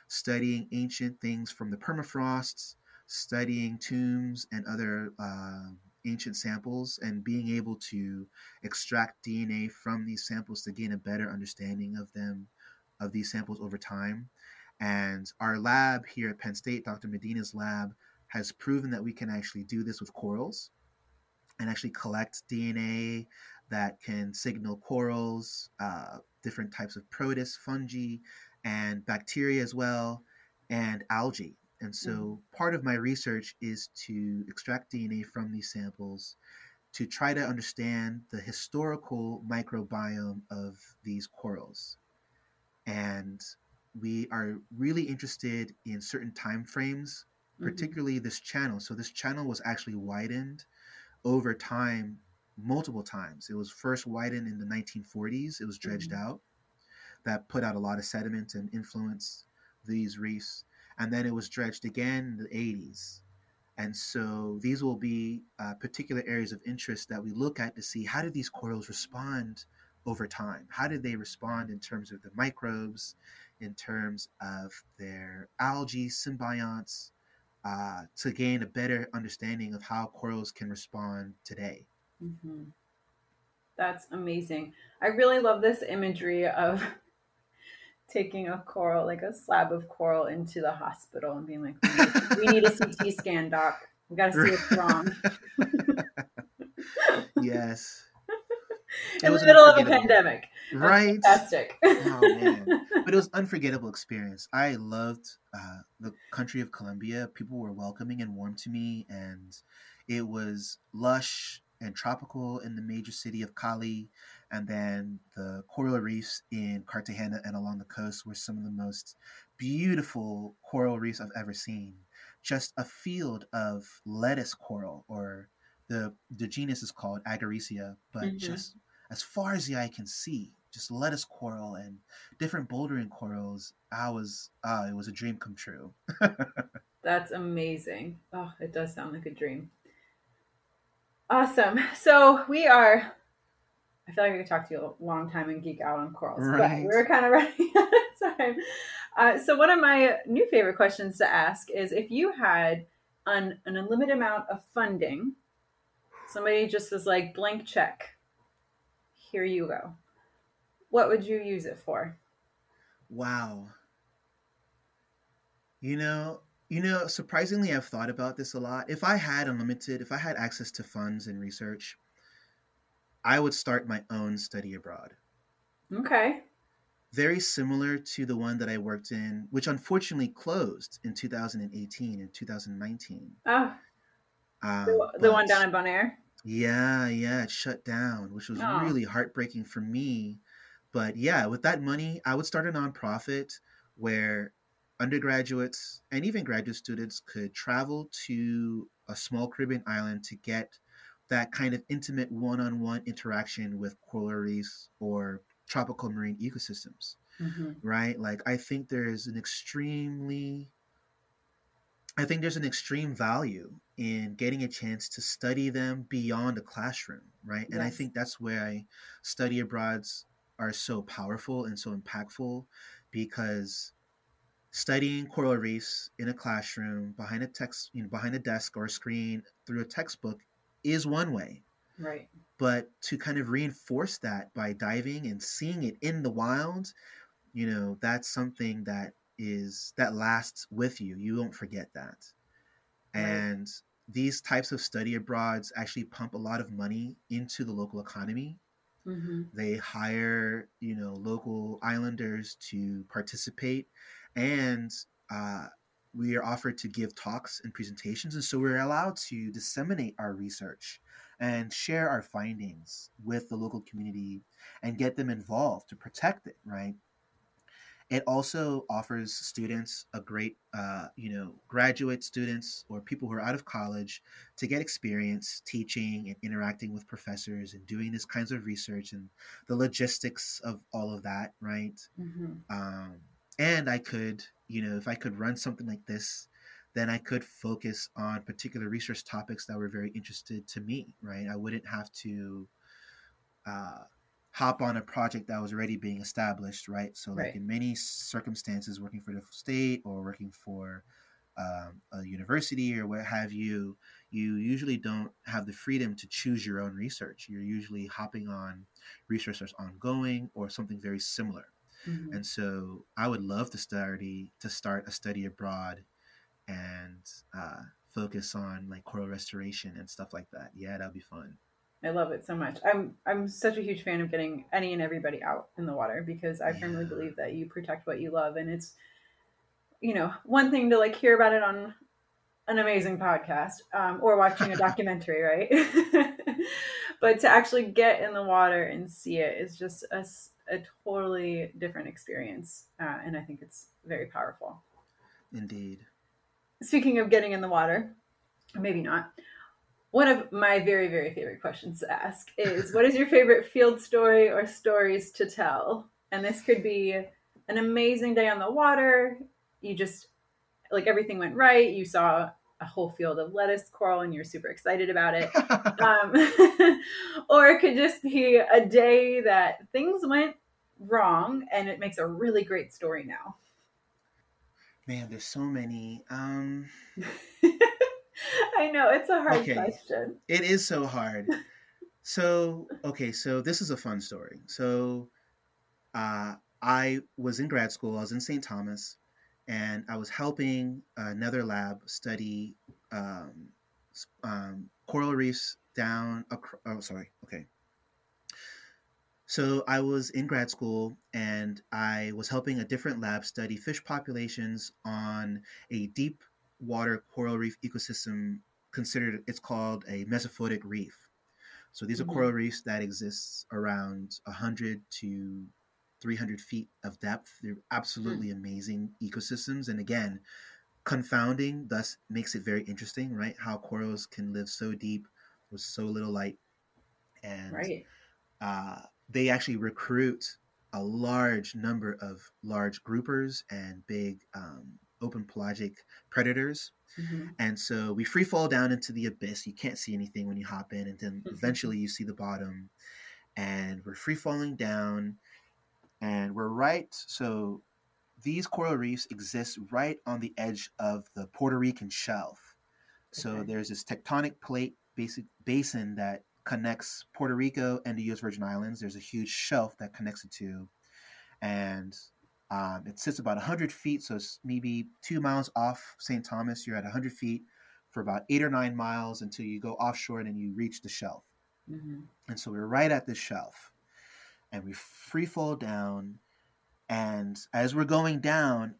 studying ancient things from the permafrosts, studying tombs and other uh, ancient samples, and being able to extract DNA from these samples to gain a better understanding of them of these samples over time. And our lab here at Penn State, Dr. Medina's lab, has proven that we can actually do this with corals and actually collect DNA that can signal corals, uh, different types of protists, fungi, and bacteria as well, and algae. And so mm-hmm. part of my research is to extract DNA from these samples to try to understand the historical microbiome of these corals and we are really interested in certain time frames mm-hmm. particularly mm-hmm. this channel so this channel was actually widened over time multiple times it was first widened in the 1940s it was dredged mm-hmm. out that put out a lot of sediment and influenced these reefs and then it was dredged again in the 80s and so these will be uh, particular areas of interest that we look at to see how do these corals respond over time? How did they respond in terms of the microbes, in terms of their algae symbionts, uh, to gain a better understanding of how corals can respond today? Mm-hmm. That's amazing. I really love this imagery of taking a coral, like a slab of coral, into the hospital and being like, "We need, we need a CT scan, doc. We got to see what's wrong." yes in the middle of a pandemic. Right. Fantastic. oh man. But it was unforgettable experience. I loved uh, the country of Colombia. People were welcoming and warm to me and it was lush and tropical in the major city of Cali. And then the coral reefs in Cartagena and along the coast were some of the most beautiful coral reefs I've ever seen. Just a field of lettuce coral or the the genus is called Agaricia, but mm-hmm. just as far as the eye can see, just lettuce coral and different bouldering corals. I was uh, it was a dream come true. That's amazing. Oh, it does sound like a dream. Awesome. So we are. I feel like I could talk to you a long time and geek out on corals, right. but we're kind of running out of time. Uh, so one of my new favorite questions to ask is if you had an, an unlimited amount of funding Somebody just was like, blank check. Here you go. What would you use it for? Wow. You know, you know, surprisingly, I've thought about this a lot. If I had unlimited, if I had access to funds and research, I would start my own study abroad. Okay. Very similar to the one that I worked in, which unfortunately closed in 2018 and 2019. Oh. Uh, the, the one down in Bonaire? Yeah, yeah, it shut down, which was oh. really heartbreaking for me. But yeah, with that money, I would start a nonprofit where undergraduates and even graduate students could travel to a small Caribbean island to get that kind of intimate one-on-one interaction with coral reefs or tropical marine ecosystems mm-hmm. right like i think there's an extremely i think there's an extreme value in getting a chance to study them beyond a classroom right? Yes. and i think that's where I study abroads are so powerful and so impactful because studying coral reefs in a classroom behind a text you know behind a desk or a screen through a textbook is one way. Right. But to kind of reinforce that by diving and seeing it in the wild you know that's something that is that lasts with you you don't forget that right. and these types of study abroads actually pump a lot of money into the local economy Mm-hmm. They hire, you know, local islanders to participate, and uh, we are offered to give talks and presentations, and so we're allowed to disseminate our research and share our findings with the local community and get them involved to protect it. Right? It also offers students a great, uh, you know, graduate students or people who are out of college to get experience teaching and interacting with professors and doing this kinds of research and the logistics of all of that, right? Mm-hmm. Um, and I could, you know, if I could run something like this, then I could focus on particular research topics that were very interested to me, right? I wouldn't have to. Uh, hop on a project that was already being established, right? So, like right. in many circumstances, working for the state or working for um, a university or what have you, you usually don't have the freedom to choose your own research. You're usually hopping on research that's ongoing or something very similar. Mm-hmm. And so, I would love to study to start a study abroad and uh, focus on like coral restoration and stuff like that. Yeah, that'd be fun. I love it so much. I'm I'm such a huge fan of getting any and everybody out in the water because I firmly believe that you protect what you love and it's you know, one thing to like hear about it on an amazing podcast um, or watching a documentary, right? but to actually get in the water and see it is just a, a totally different experience. Uh, and I think it's very powerful. Indeed. Speaking of getting in the water, maybe not one of my very very favorite questions to ask is what is your favorite field story or stories to tell? And this could be an amazing day on the water. You just like everything went right. You saw a whole field of lettuce coral and you're super excited about it. Um, or it could just be a day that things went wrong and it makes a really great story now. Man there's so many. Um I know it's a hard okay. question. It is so hard. so okay, so this is a fun story. So uh, I was in grad school. I was in St. Thomas, and I was helping another lab study um, um, coral reefs down. Across, oh, sorry. Okay. So I was in grad school and I was helping a different lab study fish populations on a deep water coral reef ecosystem considered it's called a mesophotic reef. So these mm-hmm. are coral reefs that exist around 100 to 300 feet of depth. They're absolutely mm. amazing ecosystems. And again, confounding thus makes it very interesting, right? How corals can live so deep with so little light. And right. uh, they actually recruit a large number of large groupers and big um, open pelagic predators. Mm-hmm. And so we free fall down into the abyss. You can't see anything when you hop in, and then mm-hmm. eventually you see the bottom. And we're free falling down, and we're right. So these coral reefs exist right on the edge of the Puerto Rican shelf. So okay. there's this tectonic plate basic basin that connects Puerto Rico and the U.S. Virgin Islands. There's a huge shelf that connects the two, and um, it sits about 100 feet, so it's maybe two miles off St. Thomas. You're at 100 feet for about eight or nine miles until you go offshore and then you reach the shelf. Mm-hmm. And so we're right at the shelf, and we free fall down. And as we're going down,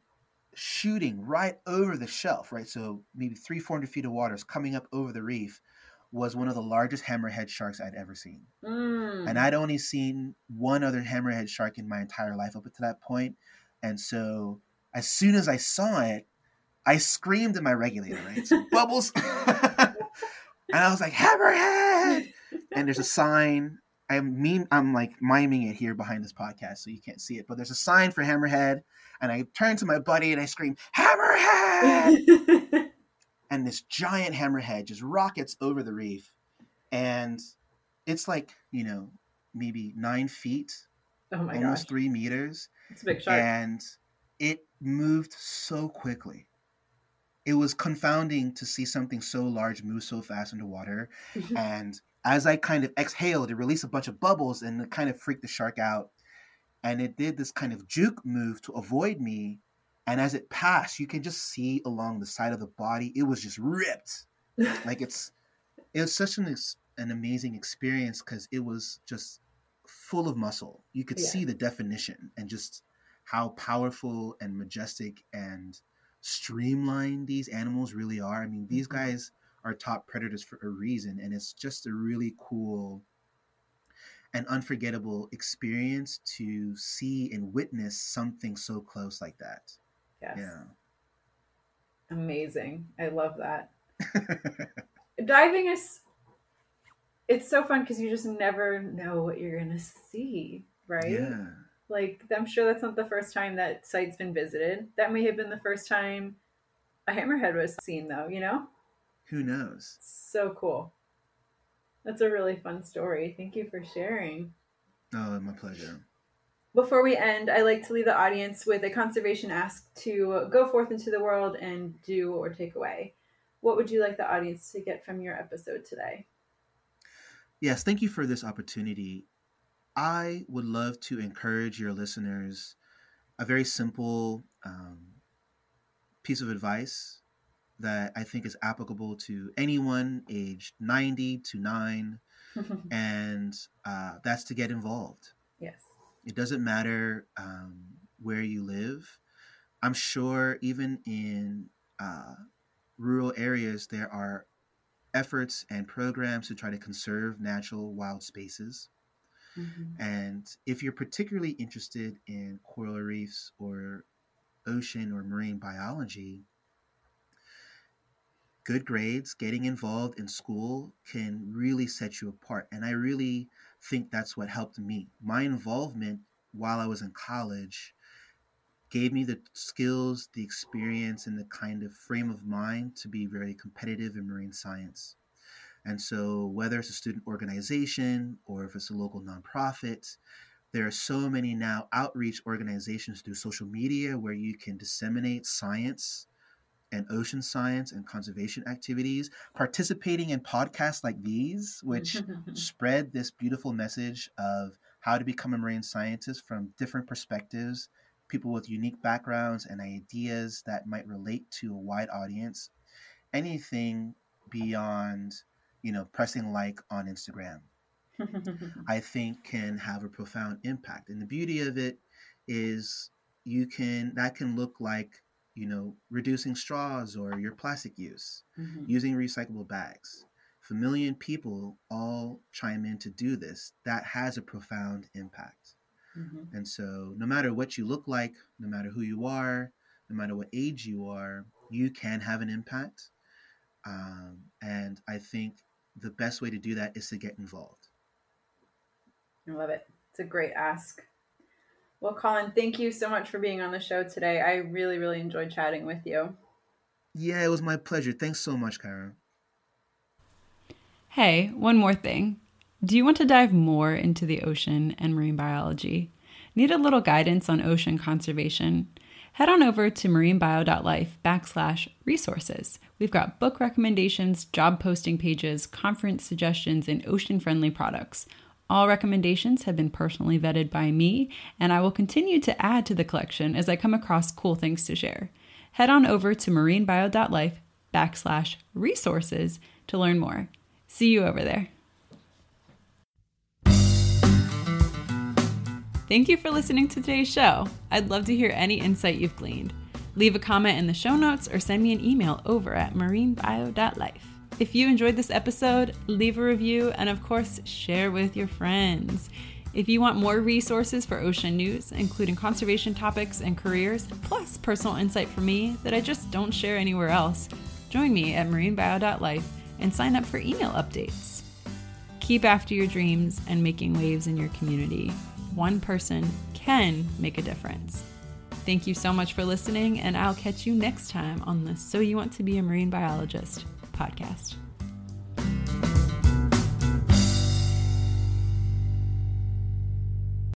shooting right over the shelf, right? So maybe three, 400 feet of water is coming up over the reef was one of the largest hammerhead sharks I'd ever seen. Mm. And I'd only seen one other hammerhead shark in my entire life up to that point. And so as soon as I saw it, I screamed in my regulator, right? So bubbles. and I was like, hammerhead! And there's a sign. I'm meme, I'm like miming it here behind this podcast, so you can't see it. But there's a sign for hammerhead, and I turn to my buddy and I scream, hammerhead! and this giant hammerhead just rockets over the reef, and it's like you know maybe nine feet, oh my almost gosh. three meters, It's a big shark. and it moved so quickly. It was confounding to see something so large move so fast underwater. and as I kind of exhaled, it released a bunch of bubbles and it kind of freaked the shark out. And it did this kind of juke move to avoid me. And as it passed, you can just see along the side of the body, it was just ripped. Like it's, it was such an an amazing experience because it was just full of muscle. You could Yeah. see the definition and just how powerful and majestic and streamlined these animals really are. I mean, these Mhm. guys are top predators for a reason, and it's just a really cool and unforgettable experience to see and witness something so close like that. yes. Yeah. Amazing. I love that. Diving is it's so fun because you just never know what you're gonna see, right? Yeah. Like I'm sure that's not the first time that site's been visited. That may have been the first time a hammerhead was seen though, you know? Who knows? So cool. That's a really fun story. Thank you for sharing. Oh, my pleasure. Before we end, I like to leave the audience with a conservation ask to go forth into the world and do or take away. What would you like the audience to get from your episode today? Yes, thank you for this opportunity. I would love to encourage your listeners a very simple um, piece of advice that I think is applicable to anyone aged 90 to 9, and uh, that's to get involved. yes. It doesn't matter um, where you live. I'm sure even in uh, rural areas, there are efforts and programs to try to conserve natural wild spaces. Mhm. And if you're particularly interested in coral reefs or ocean or marine biology, good grades, getting involved in school can really set you apart. And I really think that's what helped me. My involvement while I was in college gave me the skills, the experience, and the kind of frame of mind to be very competitive in marine science. And so, whether it's a student organization or if it's a local nonprofit, there are so many now outreach organizations through social media where you can disseminate science and ocean science and conservation activities, participating in podcasts like these, which spread this beautiful message of how to become a marine scientist from different perspectives, people with unique backgrounds and ideas that might relate to a wide audience. Anything beyond, you know, pressing like on Instagram, I think can have a profound impact. And the beauty of it is you can that can look like, you know, reducing straws or your plastic use Mhm. using recyclable bags. If a million people all chime in to do this, that has a profound impact. Mhm. And so, no matter what you look like, no matter who you are, no matter what age you are, you can have an impact. Um, and I think the best way to do that is to get involved. I love it. It's a great ask. Well, Colin, thank you so much for being on the show today. I really, really enjoyed chatting with you. Yeah, it was my pleasure. Thanks so much, Kara. Hey, one more thing. Do you want to dive more into the ocean and marine biology? Need a little guidance on ocean conservation? Head on over to marinebio.life backslash resources. We've got book recommendations, job posting pages, conference suggestions, and ocean friendly products. All recommendations have been personally vetted by me, and I will continue to add to the collection as I come across cool things to share. Head on over to marinebio.life backslash resources to learn more. See you over there. Thank you for listening to today's show. I'd love to hear any insight you've gleaned. Leave a comment in the show notes or send me an email over at marinebio.life. If you enjoyed this episode, leave a review and, of course, share with your friends. If you want more resources for ocean news, including conservation topics and careers, plus personal insight from me that I just don't share anywhere else, join me at marinebio.life and sign up for email updates. Keep after your dreams and making waves in your community one person can make a difference. Thank you so much for listening, and I'll catch you next time on the So You Want to Be a Marine Biologist podcast.